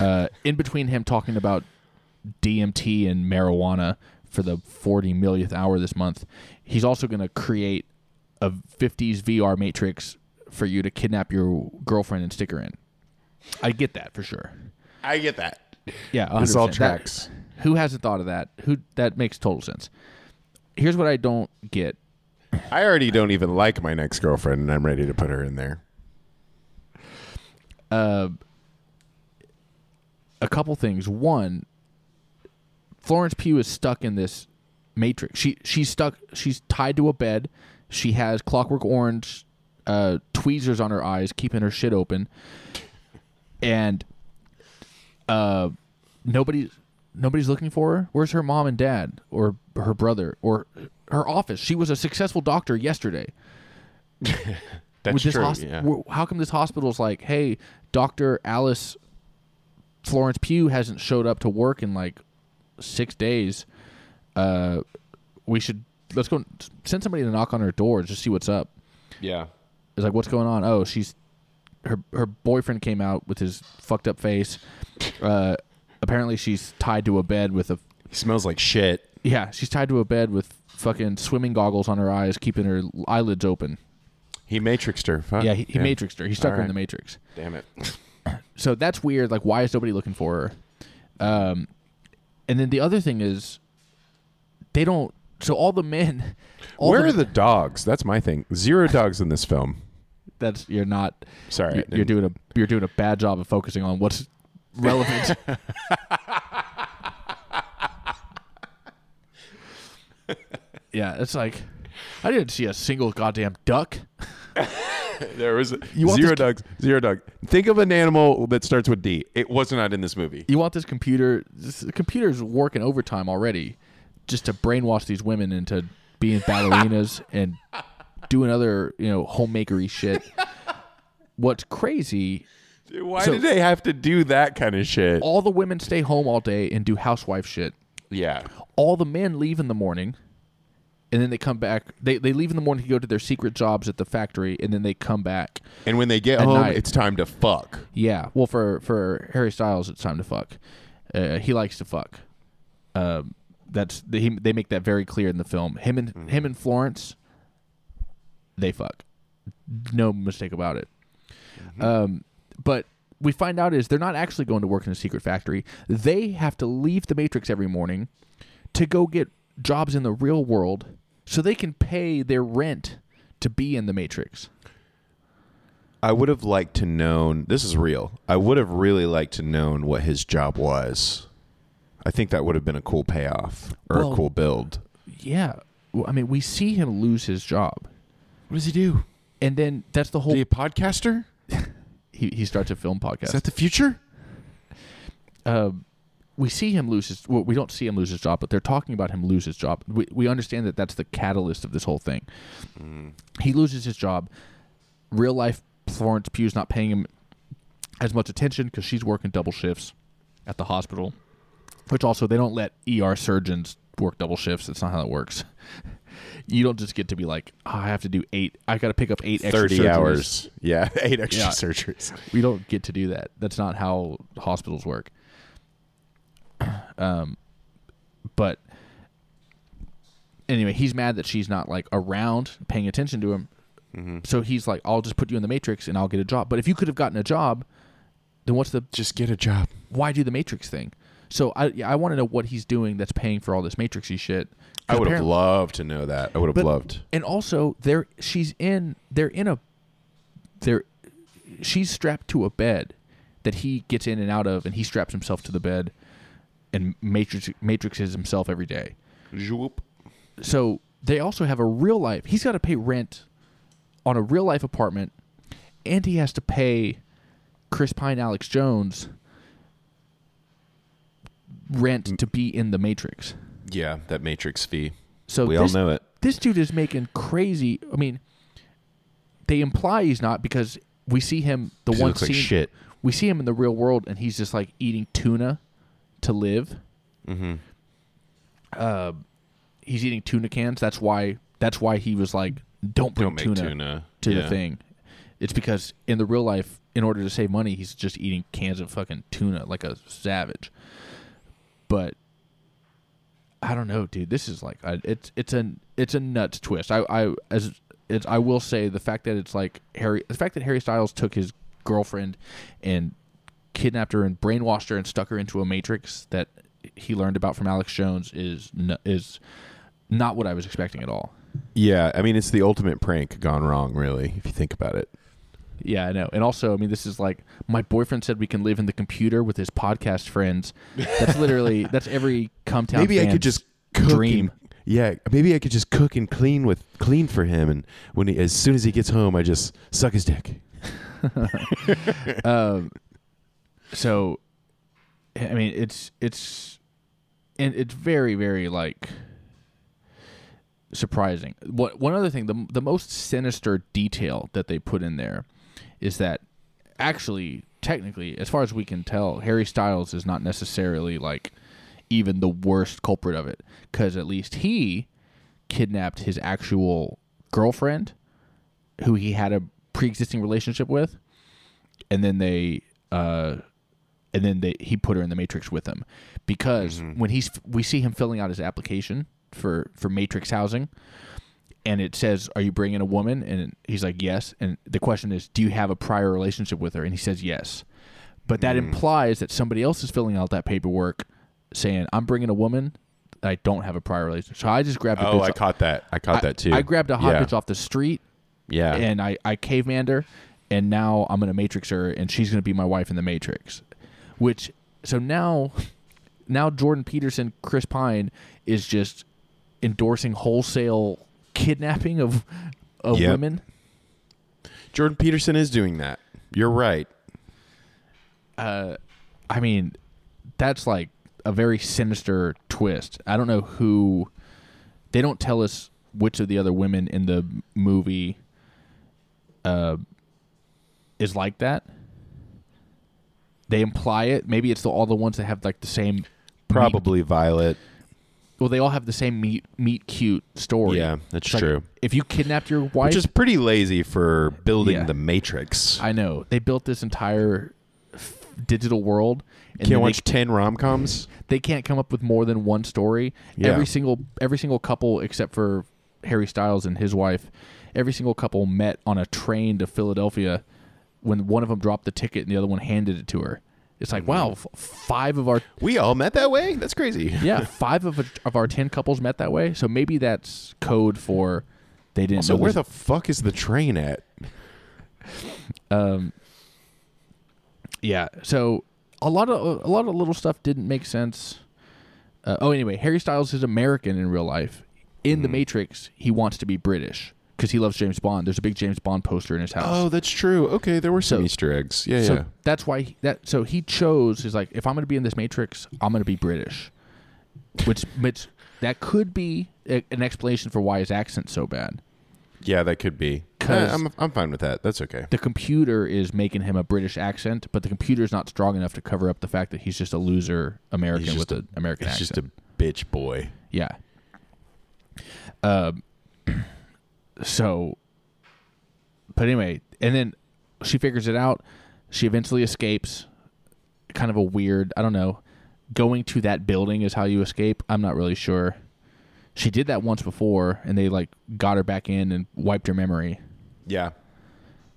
Speaker 1: uh, in between him talking about DMT and marijuana for the 40 millionth hour this month, he's also going to create a 50s VR matrix for you to kidnap your girlfriend and stick her in. I get that for sure.
Speaker 2: I get that.
Speaker 1: Yeah, 100%.
Speaker 2: This all
Speaker 1: That-
Speaker 2: tracks.
Speaker 1: who hasn't thought of that? Who that makes total sense. Here's what I don't get.
Speaker 2: I already don't even like my next girlfriend, and I'm ready to put her in there.
Speaker 1: Uh, a couple things. One, Florence Pugh is stuck in this matrix. She she's stuck. She's tied to a bed. She has Clockwork Orange uh, tweezers on her eyes, keeping her shit open, and uh, nobody's nobody's looking for her. Where's her mom and dad, or her brother, or her office? She was a successful doctor yesterday.
Speaker 2: That's
Speaker 1: this
Speaker 2: true.
Speaker 1: hosp-
Speaker 2: yeah.
Speaker 1: How come this hospital's like, hey, Doctor Alice Florence Pugh hasn't showed up to work in like six days. Uh, we should let's go send somebody to knock on her door just see what's up.
Speaker 5: Yeah.
Speaker 1: It's like, what's going on? Oh, she's her her boyfriend came out with his fucked up face. Uh, apparently, she's tied to a bed with a
Speaker 2: He smells like shit.
Speaker 1: yeah, she's tied to a bed with fucking swimming goggles on her eyes, keeping her eyelids open.
Speaker 2: He matrixed her. Fuck.
Speaker 1: Yeah, he, he matrixed her. He stuck her in the matrix.
Speaker 2: Damn it.
Speaker 1: So that's weird. Like, why is nobody looking for her? Um, and then the other thing is, they don't. So all the men, all
Speaker 2: Where are the dogs? That's my thing. Zero dogs in this film.
Speaker 1: That's you're not.
Speaker 2: Sorry, I
Speaker 1: you're, you're
Speaker 2: didn't-
Speaker 1: doing a you're doing a bad job of focusing on what's relevant. yeah, it's like I didn't see a single goddamn duck.
Speaker 2: There was
Speaker 1: You want
Speaker 2: zero
Speaker 1: this-
Speaker 2: dogs. Zero dog. Think of an animal that starts with D. It was not in this movie.
Speaker 1: You want this computer? This, the computer's working overtime already, just to brainwash these women into being ballerinas and doing other you know homemakery shit. What's crazy?
Speaker 2: Why
Speaker 1: So-
Speaker 2: did they have to do that kind of shit?
Speaker 1: All the women stay home all day and do housewife shit.
Speaker 2: yeah.
Speaker 1: all the men leave in the morning and then they come back. They, they leave in the morning to go to their secret jobs at the factory and then they come back
Speaker 2: And when they get home,
Speaker 1: night.
Speaker 2: it's time to fuck.
Speaker 1: yeah. Well for for harry styles it's time to fuck. Uh, he likes to fuck. Um, that's they, he, they make that very clear in the film. Him and him and florence they fuck. No mistake about it. Um, but we find out is they're not actually going to work in a secret factory. They have to leave the matrix every morning to go get jobs in the real world so they can pay their rent to be in the matrix
Speaker 2: I would have liked to known. This is real. I would have really liked to known what his job was. I think that would have been a cool payoff or
Speaker 1: Well-
Speaker 2: a cool build.
Speaker 1: yeah well, i mean we see him lose his job
Speaker 2: What does he do?
Speaker 1: and then that's the
Speaker 2: Is
Speaker 1: whole
Speaker 2: he a podcaster?
Speaker 1: he, he starts a film podcast
Speaker 2: Is that the future?
Speaker 1: um, we see him lose his. Well, we don't see him lose his job, but they're talking about him lose his job. We we understand that that's the catalyst of this whole thing. He loses his job. Real life Florence Pugh's not paying him as much attention because she's working double shifts at the hospital. Which also they don't let ER surgeons work double shifts. That's not how that works. You don't just get to be like, oh, I have to do eight. I got to pick up eight extra
Speaker 2: 30
Speaker 1: surgeries."
Speaker 2: hours. Yeah, eight extra
Speaker 1: Yeah.
Speaker 2: surgeries.
Speaker 1: We don't get to do that. That's not how hospitals work. Um, but anyway, he's mad that she's not like around paying attention to him. So he's like, "I'll just put you in the Matrix and I'll get a job." But if you could have gotten a job, then what's the
Speaker 2: Just get a job.
Speaker 1: why do the Matrix thing? So I I want to know what he's doing that's paying for all this Matrixy shit.
Speaker 2: I would have loved to know that. I would have
Speaker 1: but-
Speaker 2: loved.
Speaker 1: and also there she's in they're in a they're she's strapped to a bed that he gets in and out of and he straps himself to the bed and matrix matrixes himself every day
Speaker 2: Zoop.
Speaker 1: so they also have a real life he's got to pay rent on a real life apartment and he has to pay chris pine alex jones rent to be in the matrix
Speaker 2: Yeah, that Matrix fee.
Speaker 1: so
Speaker 2: we
Speaker 1: this,
Speaker 2: all know it.
Speaker 1: this dude is making crazy. I mean, they imply he's not because we see him the
Speaker 2: He
Speaker 1: one
Speaker 2: like
Speaker 1: scene.
Speaker 2: shit.
Speaker 1: We see him in the real world, and he's just like eating tuna to live.
Speaker 2: Mm-hmm.
Speaker 1: Uh, he's eating tuna cans. That's why. That's why he was like, "Don't bring
Speaker 2: Don't
Speaker 1: tuna,
Speaker 2: tuna,
Speaker 1: to
Speaker 2: Yeah.
Speaker 1: the thing." It's because in the real life, in order to save money, he's just eating cans of fucking tuna like a savage. But I don't know, dude. This is like I, it's it's a it's a nuts twist. I I as it's I will say the fact that it's like Harry the fact that Harry Styles took his girlfriend and kidnapped her and brainwashed her and stuck her into a matrix that he learned about from Alex Jones is n- is not what I was expecting at all.
Speaker 2: Yeah, I mean it's the ultimate prank gone wrong, really, if you think about it.
Speaker 1: Yeah, I know. And also, I mean, this is like my boyfriend said we can live in the computer with his podcast friends. That's literally that's every come town.
Speaker 2: maybe I could just cook
Speaker 1: dream.
Speaker 2: And, yeah, maybe I could just cook and clean with clean for him, and when he, as soon as he gets home, I just suck his dick.
Speaker 1: um, so, I mean, it's it's and it's very very like surprising. What one other thing, the the most sinister detail that they put in there is that actually technically, as far as we can tell, Harry Styles is not necessarily like even the worst culprit of it because at least he kidnapped his actual girlfriend, who he had a pre-existing relationship with, and then they, uh, and then they he put her in the Matrix with him because mm-hmm. when he's we see him filling out his application for for Matrix housing and it says, "Are you bringing a woman?" And he's like, "Yes." And the question is, "Do you have a prior relationship with her?" And he says, "Yes." But that mm. implies that somebody else is filling out that paperwork, saying, "I'm bringing a woman. I don't have a prior relationship." So I just grabbed. A
Speaker 6: Oh, I caught that. I caught
Speaker 1: I-
Speaker 6: that too.
Speaker 1: I grabbed a hot
Speaker 6: yeah.
Speaker 1: bitch off the street,
Speaker 6: Yeah.
Speaker 1: and I I cavemaned her, and now I'm gonna matrix her, and she's gonna be my wife in the Matrix. Which so now, now Jordan Peterson, Chris Pine is just endorsing wholesale kidnapping of of
Speaker 6: Yep.
Speaker 1: women.
Speaker 6: Jordan Peterson is doing that. You're right.
Speaker 1: Uh, I mean, that's like a very sinister twist. I don't know who. They don't tell us which of the other women in the movie uh, is like that. They imply it. Maybe it's the, all the ones that have like the same.
Speaker 6: Probably Violet.
Speaker 1: well, they all have the same meet meet cute story.
Speaker 6: Yeah, that's
Speaker 1: It's like,
Speaker 6: true.
Speaker 1: if you kidnapped your wife,
Speaker 6: Which is pretty lazy for building
Speaker 1: Yeah.
Speaker 6: the Matrix.
Speaker 1: I know they built this entire f- digital world. And
Speaker 6: Can't
Speaker 1: then they
Speaker 6: watch ten rom coms.
Speaker 1: they can't come up with more than one story.
Speaker 6: Yeah.
Speaker 1: Every single every single couple except for Harry Styles and his wife, every single couple met on a train to Philadelphia when one of them dropped the ticket and the other one handed it to her. It's like, wow, f- five of our
Speaker 6: We all met that way. That's crazy.
Speaker 1: yeah, five of of our 10 couples met that way. So maybe that's code for they didn't
Speaker 6: So where the fuck is the train at?
Speaker 1: um yeah so a lot of a lot of little stuff didn't make sense uh, oh anyway harry styles is american in real life in
Speaker 6: Hmm.
Speaker 1: the matrix he wants to be british because he loves james bond there's a big james bond poster in his house
Speaker 6: Oh, that's true. Okay, there were some
Speaker 1: So-
Speaker 6: Easter eggs. Yeah,
Speaker 1: so
Speaker 6: yeah.
Speaker 1: that's why he, that so he chose is like if i'm going to be in this matrix i'm going to be british which which that could be a, an explanation for why his accent's so bad
Speaker 6: Yeah, that could be.
Speaker 1: 'Cause-
Speaker 6: Eh, I'm I'm fine with that. That's okay.
Speaker 1: the computer is making him a British accent, but the computer's not strong enough to cover up the fact that he's just a loser American
Speaker 6: He's
Speaker 1: with an American
Speaker 6: He's
Speaker 1: accent.
Speaker 6: just a bitch boy.
Speaker 1: yeah. Um. So, but anyway, and then she figures it out. She eventually escapes. Kind of a weird. I don't know. Going to that building is how you escape. I'm not really sure. She did that once before, and they like got her back in and wiped her memory.
Speaker 6: Yeah.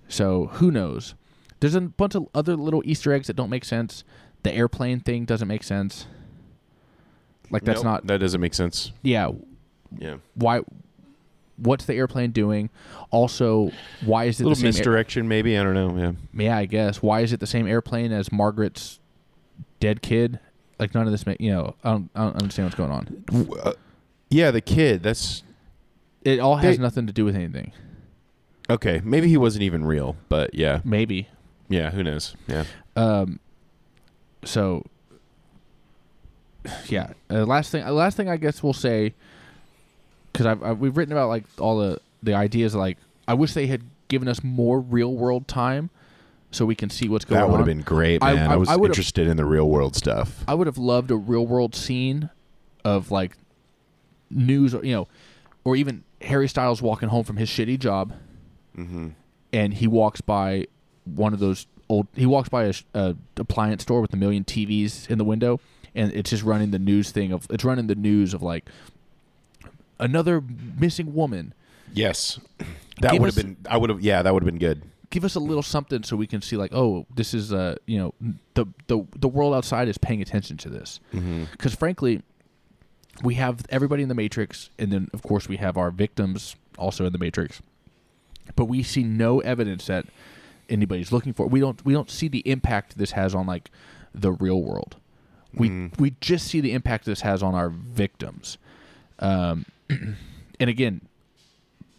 Speaker 1: So who knows? There's a bunch of other little Easter eggs that don't make sense. The airplane thing doesn't make sense. Like that's
Speaker 6: Nope,
Speaker 1: not.
Speaker 6: that doesn't make sense.
Speaker 1: Yeah.
Speaker 6: Yeah.
Speaker 1: Why? What's the airplane doing? Also, why is it
Speaker 6: A little
Speaker 1: the same? air-
Speaker 6: misdirection, maybe. I don't know. Yeah.
Speaker 1: yeah, I guess. Why is it the same airplane as Margaret's dead kid? Like none of this. Make, you know, I don't, I don't understand what's going on.
Speaker 6: Uh, yeah, the kid. That's
Speaker 1: It all has
Speaker 6: They-
Speaker 1: nothing to do with anything.
Speaker 6: okay. Maybe he wasn't even real, but yeah,
Speaker 1: Maybe.
Speaker 6: yeah. Who knows? Yeah.
Speaker 1: Um. So. Yeah. Uh, last thing. Uh, last thing I guess we'll say. Because I've, I've we've written about like all the the ideas. Like I wish they had given us more real world time, so we can see what's going on.
Speaker 6: That would have been great,
Speaker 1: I-
Speaker 6: man. I,
Speaker 1: I-
Speaker 6: was
Speaker 1: I
Speaker 6: interested in the real world stuff.
Speaker 1: I would have loved a real world scene of like news, or, you know, or even Harry Styles walking home from his shitty job,
Speaker 6: Mm-hmm.
Speaker 1: and he walks by one of those old. He walks by a, a appliance store with a million TVs in the window, and it's just running the news thing of it's running the news of like another missing woman.
Speaker 6: Yes, that
Speaker 1: Give
Speaker 6: would have been. I would have. Yeah, that would have been good.
Speaker 1: Give us a little something so we can see like, oh, this is uh, you know, the the the world outside is paying attention to this.
Speaker 6: Mm-hmm.
Speaker 1: because frankly, we have everybody in the Matrix, and then of course we have our victims also in the Matrix, but we see no evidence that anybody's looking for. We don't we don't see the impact this has on like the real world. We we just see the impact this has on our victims. Um, and again,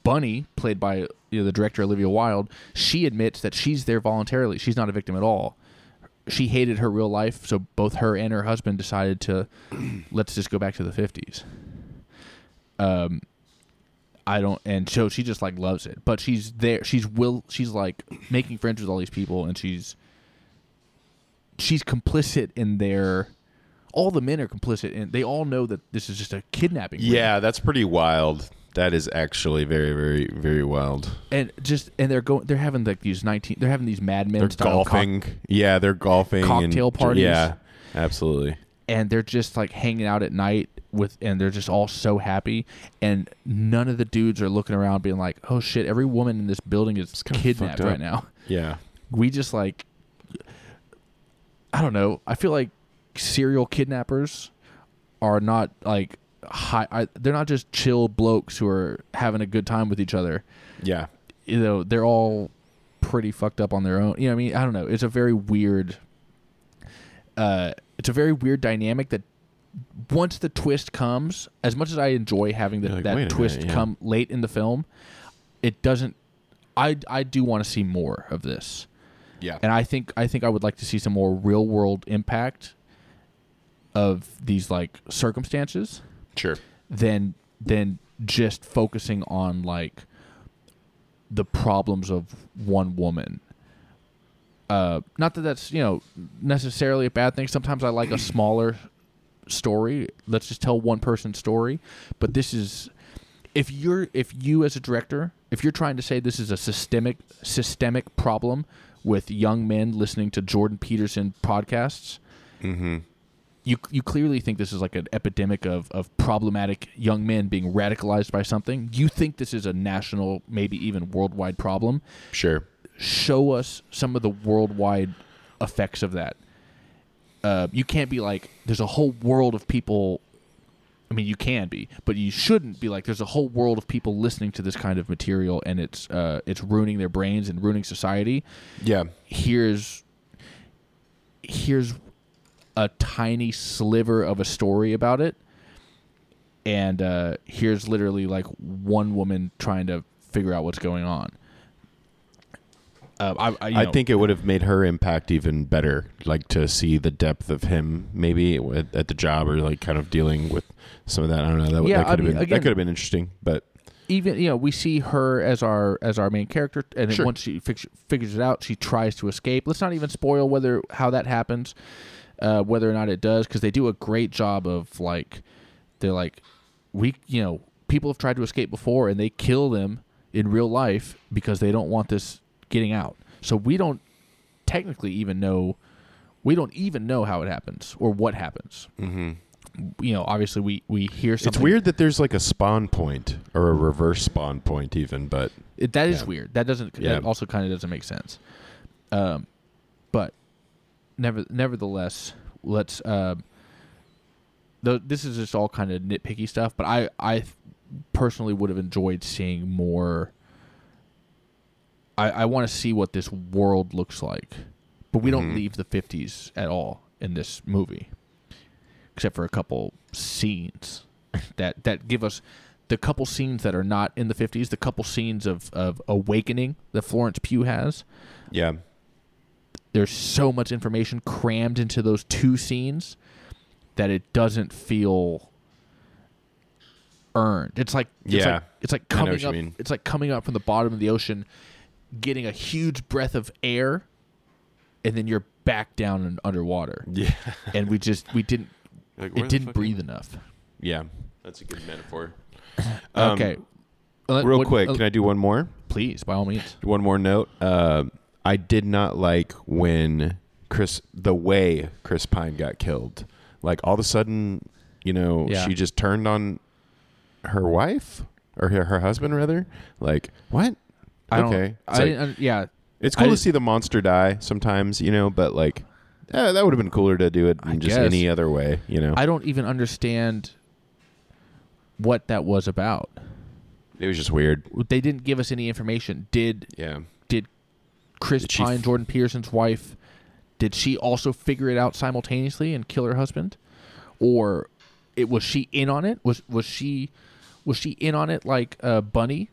Speaker 1: Bunny, played by you know, the director Olivia Wilde, she admits that she's there voluntarily. She's not a victim at all. She hated her real life, so both her and her husband decided to let's just go back to the fifties. Um, I don't, and so she just like loves it, but she's there. She's will. She's like making friends with all these people, and she's she's complicit in their. All the men are complicit, and they all know that this is just a kidnapping. ring.
Speaker 2: Yeah, that's pretty wild. That is actually very, very, very wild.
Speaker 1: and just and they're going. They're having like these nineteen. They're having these Mad Men
Speaker 2: They're
Speaker 1: cock-
Speaker 2: golfing. yeah, they're golfing.
Speaker 1: cocktail
Speaker 2: and,
Speaker 1: parties.
Speaker 2: Yeah, absolutely.
Speaker 1: and they're just like hanging out at night with and they're just all so happy and none of the dudes are looking around being like oh shit every woman in this building is kidnapped right now
Speaker 2: Yeah.
Speaker 1: we just like i don't know i feel like serial kidnappers are not like high I, they're not just chill blokes who are having a good time with each other
Speaker 2: Yeah.
Speaker 1: you know they're all pretty fucked up on their own you know i mean i don't know it's a very weird uh it's a very weird dynamic that once the twist comes as much as i enjoy having the,
Speaker 2: like,
Speaker 1: that twist
Speaker 2: minute, yeah."
Speaker 1: come late in the film it doesn't i i do want to see more of this
Speaker 2: Yeah.
Speaker 1: and i think i think i would like to see some more real world impact of these like circumstances
Speaker 2: sure.
Speaker 1: than than just focusing on like the problems of one woman. Uh, not that that's you know necessarily a bad thing. Sometimes I like a smaller story. Let's just tell one person's story. But this is if you're if you as a director if you're trying to say this is a systemic systemic problem with young men listening to Jordan Peterson podcasts you you clearly think this is like an epidemic of, of problematic young men being radicalized by something. You think this is a national, maybe even worldwide problem.
Speaker 2: Sure.
Speaker 1: Show us some of the worldwide effects of that. Uh, you can't be like there's a whole world of people. I mean, you can be, but you shouldn't be like there's a whole world of people listening to this kind of material, and it's uh, it's ruining their brains and ruining society
Speaker 2: Yeah.
Speaker 1: here's here's a tiny sliver of a story about it and uh, here's literally like one woman trying to figure out what's going on uh, I, I, you
Speaker 2: I think it would have made her impact even better, like to see the depth of him maybe at, at the job or like kind of dealing with some of that. I don't know. That,
Speaker 1: Yeah,
Speaker 2: that
Speaker 1: I
Speaker 2: could have
Speaker 1: mean,
Speaker 2: been
Speaker 1: again-
Speaker 2: that could have been interesting, but
Speaker 1: even you know we see her as our as our main character and then
Speaker 2: Sure.
Speaker 1: once she fix, figures it out she tries to escape let's not even spoil whether how that happens uh, whether or not it does because they do a great job of like they're like we you know people have tried to escape before and they kill them in real life because they don't want this getting out so we don't technically even know we don't even know how it happens or what happens mm-hmm. you know obviously we we hear something
Speaker 2: it's weird that there's like a spawn point or a reverse spawn point even. But
Speaker 1: It, that is
Speaker 2: Yeah.
Speaker 1: weird. That doesn't.
Speaker 2: Yeah.
Speaker 1: That also kind of doesn't make sense. Um, but never, nevertheless, let's. Uh, th- this is just all kind of nitpicky stuff. But I, I personally would have enjoyed seeing more. I, I want to see what this world looks like, but we don't mm-hmm. leave the '50s at all in this movie, except for a couple scenes that that give us the couple scenes that are not in the 50s, the couple scenes of, of awakening that Florence Pugh has.
Speaker 2: yeah,
Speaker 1: There's so much information crammed into those two scenes that it doesn't feel earned. It's like it's
Speaker 2: Yeah.
Speaker 1: like, it's like coming up. It's like coming up from the bottom of the ocean, getting a huge breath of air, and then you're back down and underwater.
Speaker 2: yeah,
Speaker 1: And we just we didn't
Speaker 2: Like,
Speaker 1: it didn't
Speaker 2: fuck-
Speaker 1: breathe enough.
Speaker 2: yeah. That's a good metaphor. Um,
Speaker 1: okay,
Speaker 2: Real
Speaker 1: what-
Speaker 2: quick,
Speaker 1: uh,
Speaker 2: can I do one more?
Speaker 1: please by all means.
Speaker 2: One more note. Uh, I did not like when Chris, the way Chris Pine got killed. Like all of a sudden, you know,
Speaker 1: Yeah.
Speaker 2: she just turned on her wife or her, her husband rather. Like what?
Speaker 1: I
Speaker 2: okay,
Speaker 1: I
Speaker 2: like-
Speaker 1: didn't, yeah.
Speaker 2: it's cool
Speaker 1: I
Speaker 2: to see the monster die sometimes, you know, but like. eh, that would have been cooler to do it in
Speaker 1: I
Speaker 2: just
Speaker 1: guess.
Speaker 2: any other way, you know.
Speaker 1: I don't even understand what that was about.
Speaker 2: it was just weird.
Speaker 1: They didn't give us any information. Did
Speaker 2: Yeah.
Speaker 1: Chris
Speaker 2: Did
Speaker 1: Pine,
Speaker 2: f-
Speaker 1: Jordan Peterson's wife, did she also figure it out simultaneously and kill her husband, or it was she in on it? Was was she was she in on it like uh, Bunny,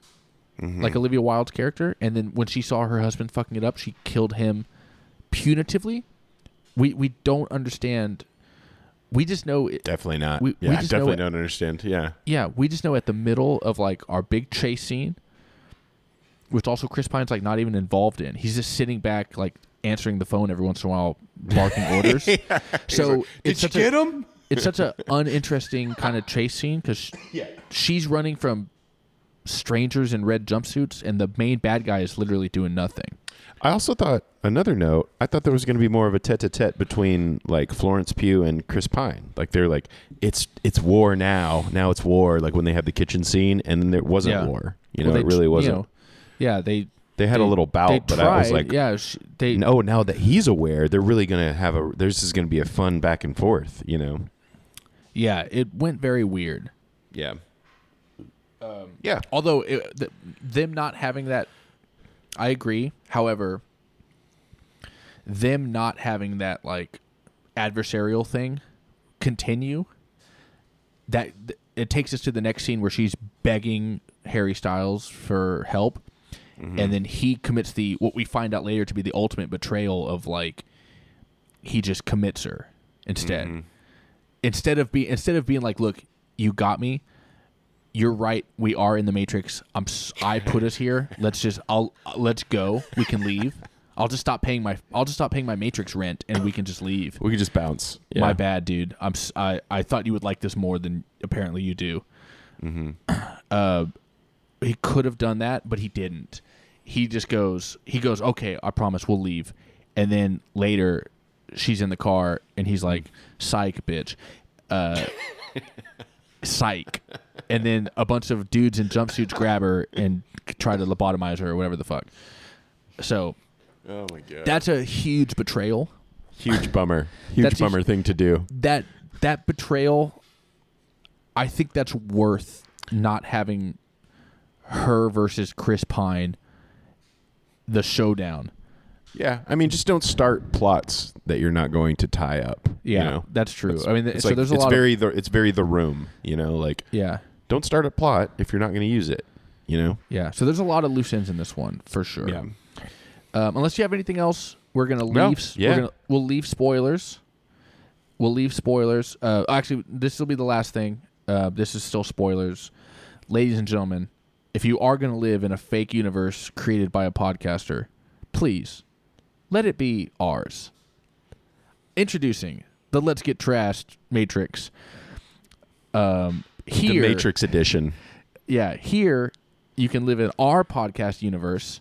Speaker 2: Mm-hmm.
Speaker 1: like Olivia Wilde's character? And then when she saw her husband fucking it up, she killed him punitively. We we don't understand. We just know it,
Speaker 2: Definitely not.
Speaker 1: We- we
Speaker 2: yeah,
Speaker 1: know
Speaker 2: definitely
Speaker 1: it-
Speaker 2: don't understand. Yeah.
Speaker 1: yeah, we just know at the middle of like our big chase scene, which also Chris Pine's like not even involved in. He's just sitting back, like answering the phone every once in a while, barking orders. So it's such a,
Speaker 2: him?
Speaker 1: it's such an uninteresting kind of chase scene because she's running from strangers in red jumpsuits, and the main bad guy is literally doing nothing.
Speaker 2: I also thought another note. I thought there was going to be more of a tete-a-tete between like Florence Pugh and Chris Pine. Like they're like, it's it's war now. Now it's war. Like when they have the kitchen scene, and then there wasn't
Speaker 1: Yeah.
Speaker 2: war. You
Speaker 1: Well,
Speaker 2: know,
Speaker 1: they
Speaker 2: it really wasn't.
Speaker 1: You know, yeah, they
Speaker 2: they had
Speaker 1: they-
Speaker 2: a little bout, but I was like,
Speaker 1: yeah, sh- they
Speaker 2: no. Now that he's aware, they're really going to have a. There's is going to be a fun back and forth. You know.
Speaker 1: yeah, it went very weird.
Speaker 2: Yeah. Um, yeah.
Speaker 1: Although it, th- them not having that, I agree. However, them not having that like adversarial thing continue. That th- it takes us to the next scene where she's begging Harry Styles for help, and then he commits the what we find out later to be the ultimate betrayal of like he just commits her instead. Instead of being instead of being like, look, you got me you're right. We are in the Matrix. I'm. I put us here. Let's just. I'll. Let's go. We can leave. I'll just stop paying my. I'll just stop paying my Matrix rent, and we can just leave.
Speaker 2: We can just bounce. Yeah.
Speaker 1: My bad, dude. I'm. I. I thought you would like this more than apparently you do. Mm-hmm. Uh, he could have done that, but he didn't. He just goes. He goes. Okay, I promise we'll leave. And then later, she's in the car, and he's like, "Psych, bitch." Uh, psych. And then a bunch of dudes in jumpsuits grab her and try to lobotomize her or whatever the fuck. So
Speaker 2: Oh my god.
Speaker 1: that's a huge betrayal.
Speaker 2: huge bummer. Huge
Speaker 1: That's a-
Speaker 2: bummer thing to do.
Speaker 1: That that betrayal, I think that's worth not having her versus Chris Pine, the showdown.
Speaker 2: Yeah, I mean, just don't start plots that you're not going to tie up.
Speaker 1: Yeah,
Speaker 2: you know?
Speaker 1: that's true.
Speaker 2: It's-
Speaker 1: I mean,
Speaker 2: it's
Speaker 1: so
Speaker 2: like,
Speaker 1: there's a
Speaker 2: it's
Speaker 1: lot
Speaker 2: very the it's very the room. You know, like
Speaker 1: yeah,
Speaker 2: don't start a plot if you're not going to use it. You know.
Speaker 1: yeah. So there's a lot of loose ends in this one for sure.
Speaker 2: Yeah.
Speaker 1: Um, unless you have anything else, we're gonna leave.
Speaker 2: No,
Speaker 1: we're
Speaker 2: yeah.
Speaker 1: gonna, we'll leave spoilers. We'll leave spoilers. Uh, actually, this will be the last thing. Uh, this is still spoilers, ladies and gentlemen. If you are gonna live in a fake universe created by a podcaster, please let it be ours. Introducing the Let's Get Trashed Matrix. Um, here,
Speaker 2: The Matrix edition.
Speaker 1: yeah, here you can live in our podcast universe,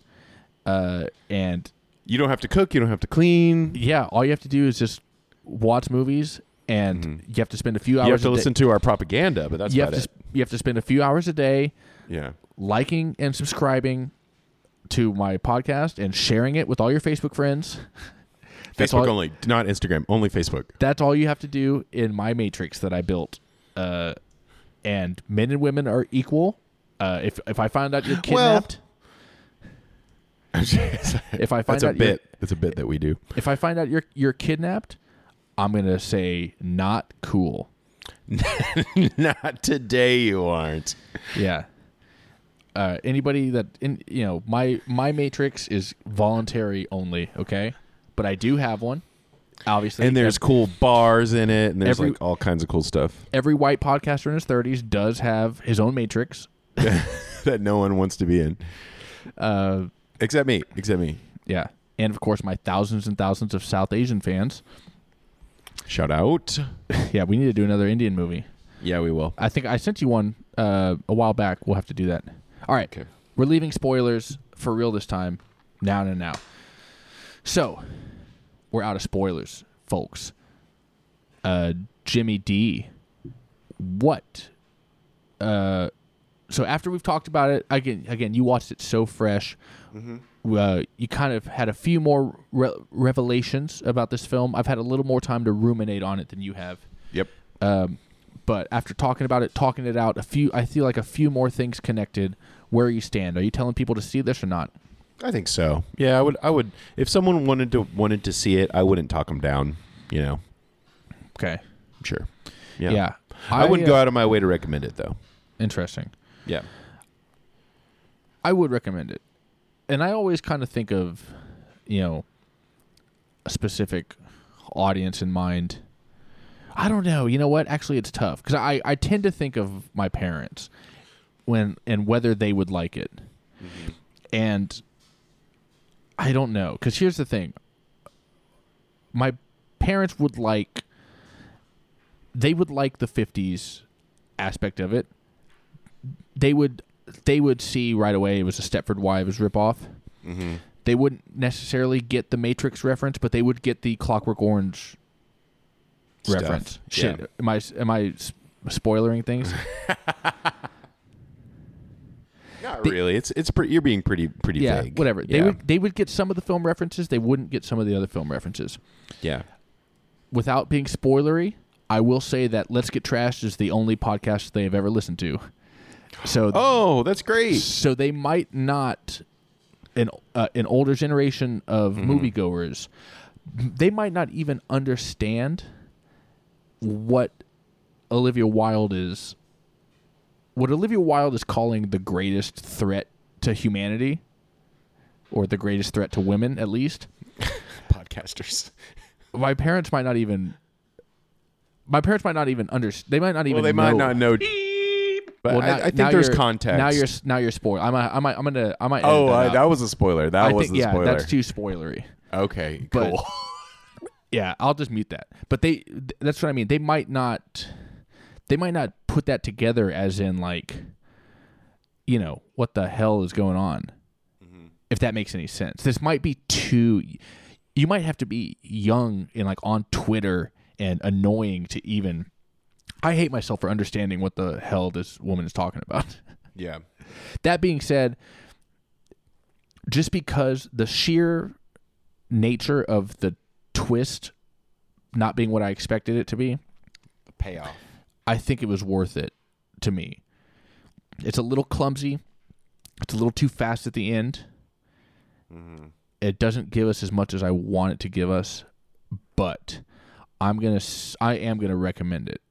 Speaker 1: uh, and
Speaker 2: You don't have to cook. You don't have to clean.
Speaker 1: yeah, all you have to do is just watch movies, and you have to spend a few hours.
Speaker 2: Mm-hmm. You have to
Speaker 1: a day-
Speaker 2: listen to our propaganda, but that's
Speaker 1: you have to
Speaker 2: it.
Speaker 1: you have to spend a few hours a day
Speaker 2: Yeah.
Speaker 1: Liking and subscribing to my podcast and sharing it with all your Facebook friends. That's
Speaker 2: Facebook
Speaker 1: all-
Speaker 2: only, not Instagram. Only Facebook.
Speaker 1: That's all you have to do in my matrix that I built. Uh, and men and women are equal. Uh, if if I find out you're
Speaker 2: Well,
Speaker 1: kidnapped, if I find
Speaker 2: That's
Speaker 1: out you're-
Speaker 2: bit. That's a bit that we do.
Speaker 1: if I find out you're you're kidnapped, I'm gonna say not cool.
Speaker 2: not today. You aren't.
Speaker 1: Yeah. Uh, anybody that in you know my my matrix is voluntary only. Okay, but I do have one. Obviously,
Speaker 2: And there's cool bars in it, and there's
Speaker 1: Every-
Speaker 2: like all kinds of cool stuff
Speaker 1: every white podcaster in his 30s does have his own matrix.
Speaker 2: that no one wants to be in,
Speaker 1: Uh,
Speaker 2: except me. Except me.
Speaker 1: yeah, and of course my thousands and thousands of South Asian fans.
Speaker 2: Shout out.
Speaker 1: yeah, we need to do another Indian movie.
Speaker 2: Yeah, we will.
Speaker 1: I think I sent you one uh, a while back. We'll have to do that. All right.
Speaker 2: Okay.
Speaker 1: We're leaving spoilers for real this time. Now and now. So, we're out of spoilers, folks. Uh, Jimmy D. What? Uh, so after we've talked about it again, again, you watched it so fresh. Uh, you kind of had a few more re- revelations about this film. I've had a little more time to ruminate on it than you have.
Speaker 2: Yep.
Speaker 1: Um, but after talking about it, talking it out, a few, I feel like a few more things connected. Where you stand? Are you telling people to see this or not?
Speaker 2: I think so. Yeah, I would. I would. If someone wanted to wanted to see it, I wouldn't talk them down. You know.
Speaker 1: Okay.
Speaker 2: Sure.
Speaker 1: Yeah.
Speaker 2: Yeah. I, wouldn't
Speaker 1: uh,
Speaker 2: go out of my way to recommend it though.
Speaker 1: Interesting.
Speaker 2: Yeah.
Speaker 1: I would recommend it, and I always kind of think of, you know, a specific audience in mind. I don't know. You know what? Actually, it's tough because I I tend to think of my parents when and whether they would like it, and I don't know because here's the thing. my parents would like they would like the 50s aspect of it. They would they would see right away it was a Stepford Wives ripoff.
Speaker 2: Mm-hmm.
Speaker 1: They wouldn't necessarily get the Matrix reference, but they would get the Clockwork Orange
Speaker 2: Stuff.
Speaker 1: reference.
Speaker 2: Yeah.
Speaker 1: Shit, am I am I spoilering things?
Speaker 2: Not
Speaker 1: The-
Speaker 2: really. It's it's. You're being pretty pretty
Speaker 1: yeah,
Speaker 2: vague.
Speaker 1: whatever. They would they would get some of the film references. They wouldn't get some of the other film references.
Speaker 2: Yeah.
Speaker 1: Without being spoilery, I will say that Let's Get Trashed is the only podcast they have ever listened to. So
Speaker 2: Oh, that's great.
Speaker 1: so they might not an uh, an older generation of moviegoers they might not even understand what Olivia Wilde is what Olivia Wilde is calling the greatest threat to humanity or the greatest threat to women at least
Speaker 2: Podcasters.
Speaker 1: my parents might not even my parents might not even understand they might not even
Speaker 2: Well, they might
Speaker 1: know.
Speaker 2: not know. But
Speaker 1: Well,
Speaker 2: I,
Speaker 1: now-
Speaker 2: I think there's context.
Speaker 1: Now you're now you're spoiled. I'm I might I'm gonna oh, I might.
Speaker 7: Oh,
Speaker 1: that,
Speaker 7: that was a spoiler. That
Speaker 1: I
Speaker 7: was
Speaker 1: think yeah,
Speaker 7: spoiler.
Speaker 1: that's too spoilery.
Speaker 7: okay,
Speaker 1: But
Speaker 7: cool.
Speaker 1: yeah, I'll just mute that. But they th- that's what I mean. They might not they might not put that together as in like you know, what the hell is going on? Mm-hmm. If that makes any sense. This might be too you might have to be young and like on Twitter and annoying to even I hate myself for understanding what the hell this woman is talking about.
Speaker 2: yeah.
Speaker 1: That being said, just because the sheer nature of the twist not being what I expected it to be,
Speaker 2: Payoff.
Speaker 1: I think it was worth it to me. It's a little clumsy. It's a little too fast at the end. Mm-hmm. It doesn't give us as much as I want it to give us, but I'm gonna I am gonna recommend it.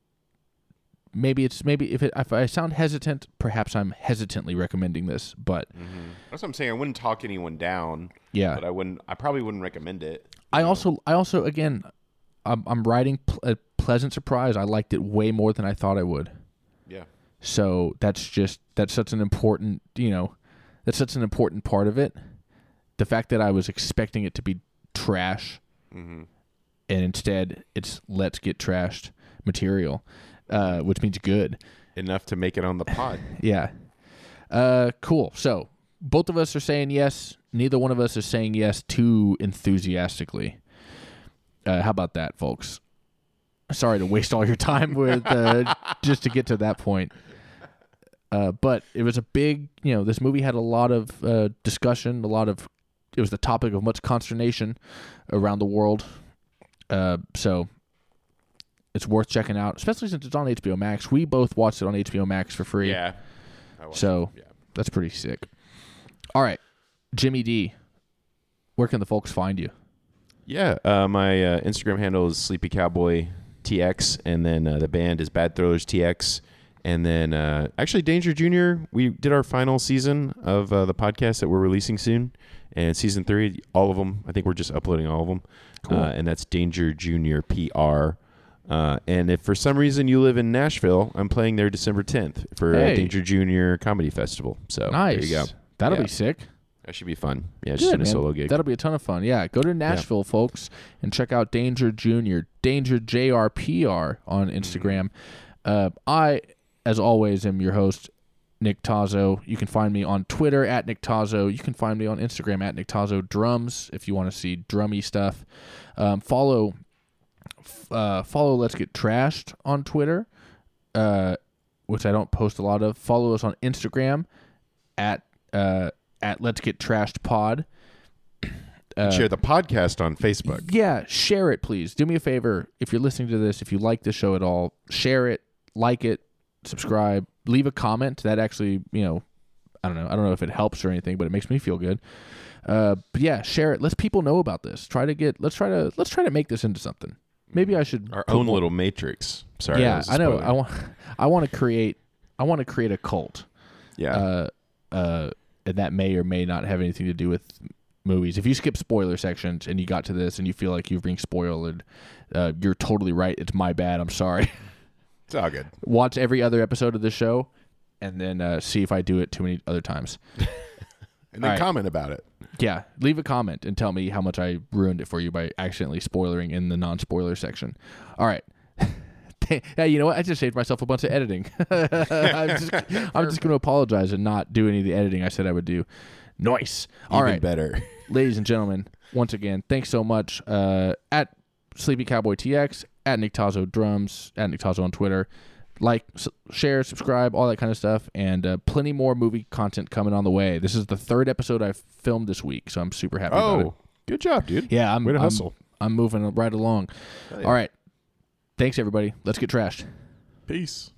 Speaker 1: Maybe it's maybe if it, if I sound hesitant, perhaps I'm hesitantly recommending this, but mm-hmm.
Speaker 2: That's what I'm saying. I wouldn't talk anyone down,
Speaker 1: yeah,
Speaker 2: but I wouldn't. I probably wouldn't recommend it.
Speaker 1: I also I also again I'm I'm writing pl- a pleasant surprise. I liked it way more than I thought I would.
Speaker 2: Yeah.
Speaker 1: So that's just that's such an important you know that's such an important part of it. The fact that I was expecting it to be trash,
Speaker 2: Mm-hmm.
Speaker 1: and instead it's let's get trashed material, uh, which means good.
Speaker 2: Enough to make it on the pod.
Speaker 1: Yeah. Uh, cool. So both of us are saying yes. Neither one of us is saying yes too enthusiastically. Uh, how about that, folks? Sorry to waste all your time with uh, just to get to that point. Uh, but it was a big, you know, this movie had a lot of uh, discussion, a lot of, it was the topic of much consternation around the world. Uh, so it's worth checking out, especially since it's on HBO Max. We both watched it on HBO Max for free.
Speaker 2: yeah.
Speaker 1: So
Speaker 2: yeah.
Speaker 1: that's pretty sick. All right, Jimmy D, where can the folks find you?
Speaker 2: Yeah, uh, my uh, Instagram handle is Sleepy Cowboy TX, and then uh, the band is Bad Thrillers TX, and then uh, actually Danger Junior. We did our final season of uh, the podcast that we're releasing soon, and season three, all of them. I think we're just uploading all of them,
Speaker 1: Cool.
Speaker 2: uh, and that's Danger Junior PR. Uh, and if for some reason you live in Nashville, I'm playing there December 10th for
Speaker 1: Hey.
Speaker 2: Danger Junior Comedy Festival. So
Speaker 1: nice.
Speaker 2: there you go.
Speaker 1: That'll
Speaker 2: Yeah.
Speaker 1: be sick.
Speaker 2: That should be fun. Yeah, just
Speaker 1: Good,
Speaker 2: in a
Speaker 1: man.
Speaker 2: solo gig.
Speaker 1: That'll be a ton of fun. Yeah, go to Nashville, folks, and check out Danger Junior, Danger JRPR on. Instagram. Uh, I, as always, am your host, Nick Tozzo. You can find me on Twitter at Nick Tozzo. You can find me on Instagram at Nick Tozzo Drums if you want to see drummy stuff. Um, follow, uh, follow Let's Get Trashed on Twitter, uh, which I don't post a lot of. Follow us on Instagram at uh, at Let's Get Trashed Pod.
Speaker 2: And share the podcast on Facebook.
Speaker 1: Yeah, share it, please. Do me a favor. If you're listening to this, if you like the show at all, share it, like it, subscribe, leave a comment. That actually, you know, I don't know. I don't know if it helps or anything, but it makes me feel good. Uh, but yeah, share it. Let's people know about this. Try to get. Let's try to. Let's try to make this into something. Maybe I should.
Speaker 2: Our own
Speaker 1: more-
Speaker 2: little matrix. Sorry.
Speaker 1: Yeah, I know. I want. I want to create. I want to create a cult.
Speaker 2: Yeah.
Speaker 1: Uh, uh, and that may or may not have anything to do with movies. If you skip spoiler sections and you got to this and you feel like you're being spoiled, uh, you're totally right. It's my bad. I'm sorry.
Speaker 2: it's all good.
Speaker 1: Watch every other episode of the show, and then uh, see if I do it too many other times.
Speaker 2: And then
Speaker 1: right.
Speaker 2: comment about it.
Speaker 1: Yeah, leave a comment and tell me how much I ruined it for you by accidentally spoiling in the non-spoiler section. All right. hey, you know what? I just saved myself a bunch of editing. I'm just, I'm just going to apologize and not do any of the editing I said I would do. Nice. All
Speaker 6: Even
Speaker 1: right,
Speaker 6: better.
Speaker 1: ladies and gentlemen, once again, thanks so much. Uh, at Sleepy Cowboy TX, at Nick Tozzo Drums, at Nick Tozzo on Twitter. Like, s- share, subscribe, all that kind of stuff, and uh, plenty more movie content coming on the way. This is the third episode I've filmed this week, so I'm super happy about it.
Speaker 6: Oh, good job, dude.
Speaker 1: Yeah, I'm,
Speaker 6: Way to
Speaker 1: I'm-
Speaker 6: hustle.
Speaker 1: I'm moving right along. All right. Thanks, everybody. Let's get trashed.
Speaker 6: Peace.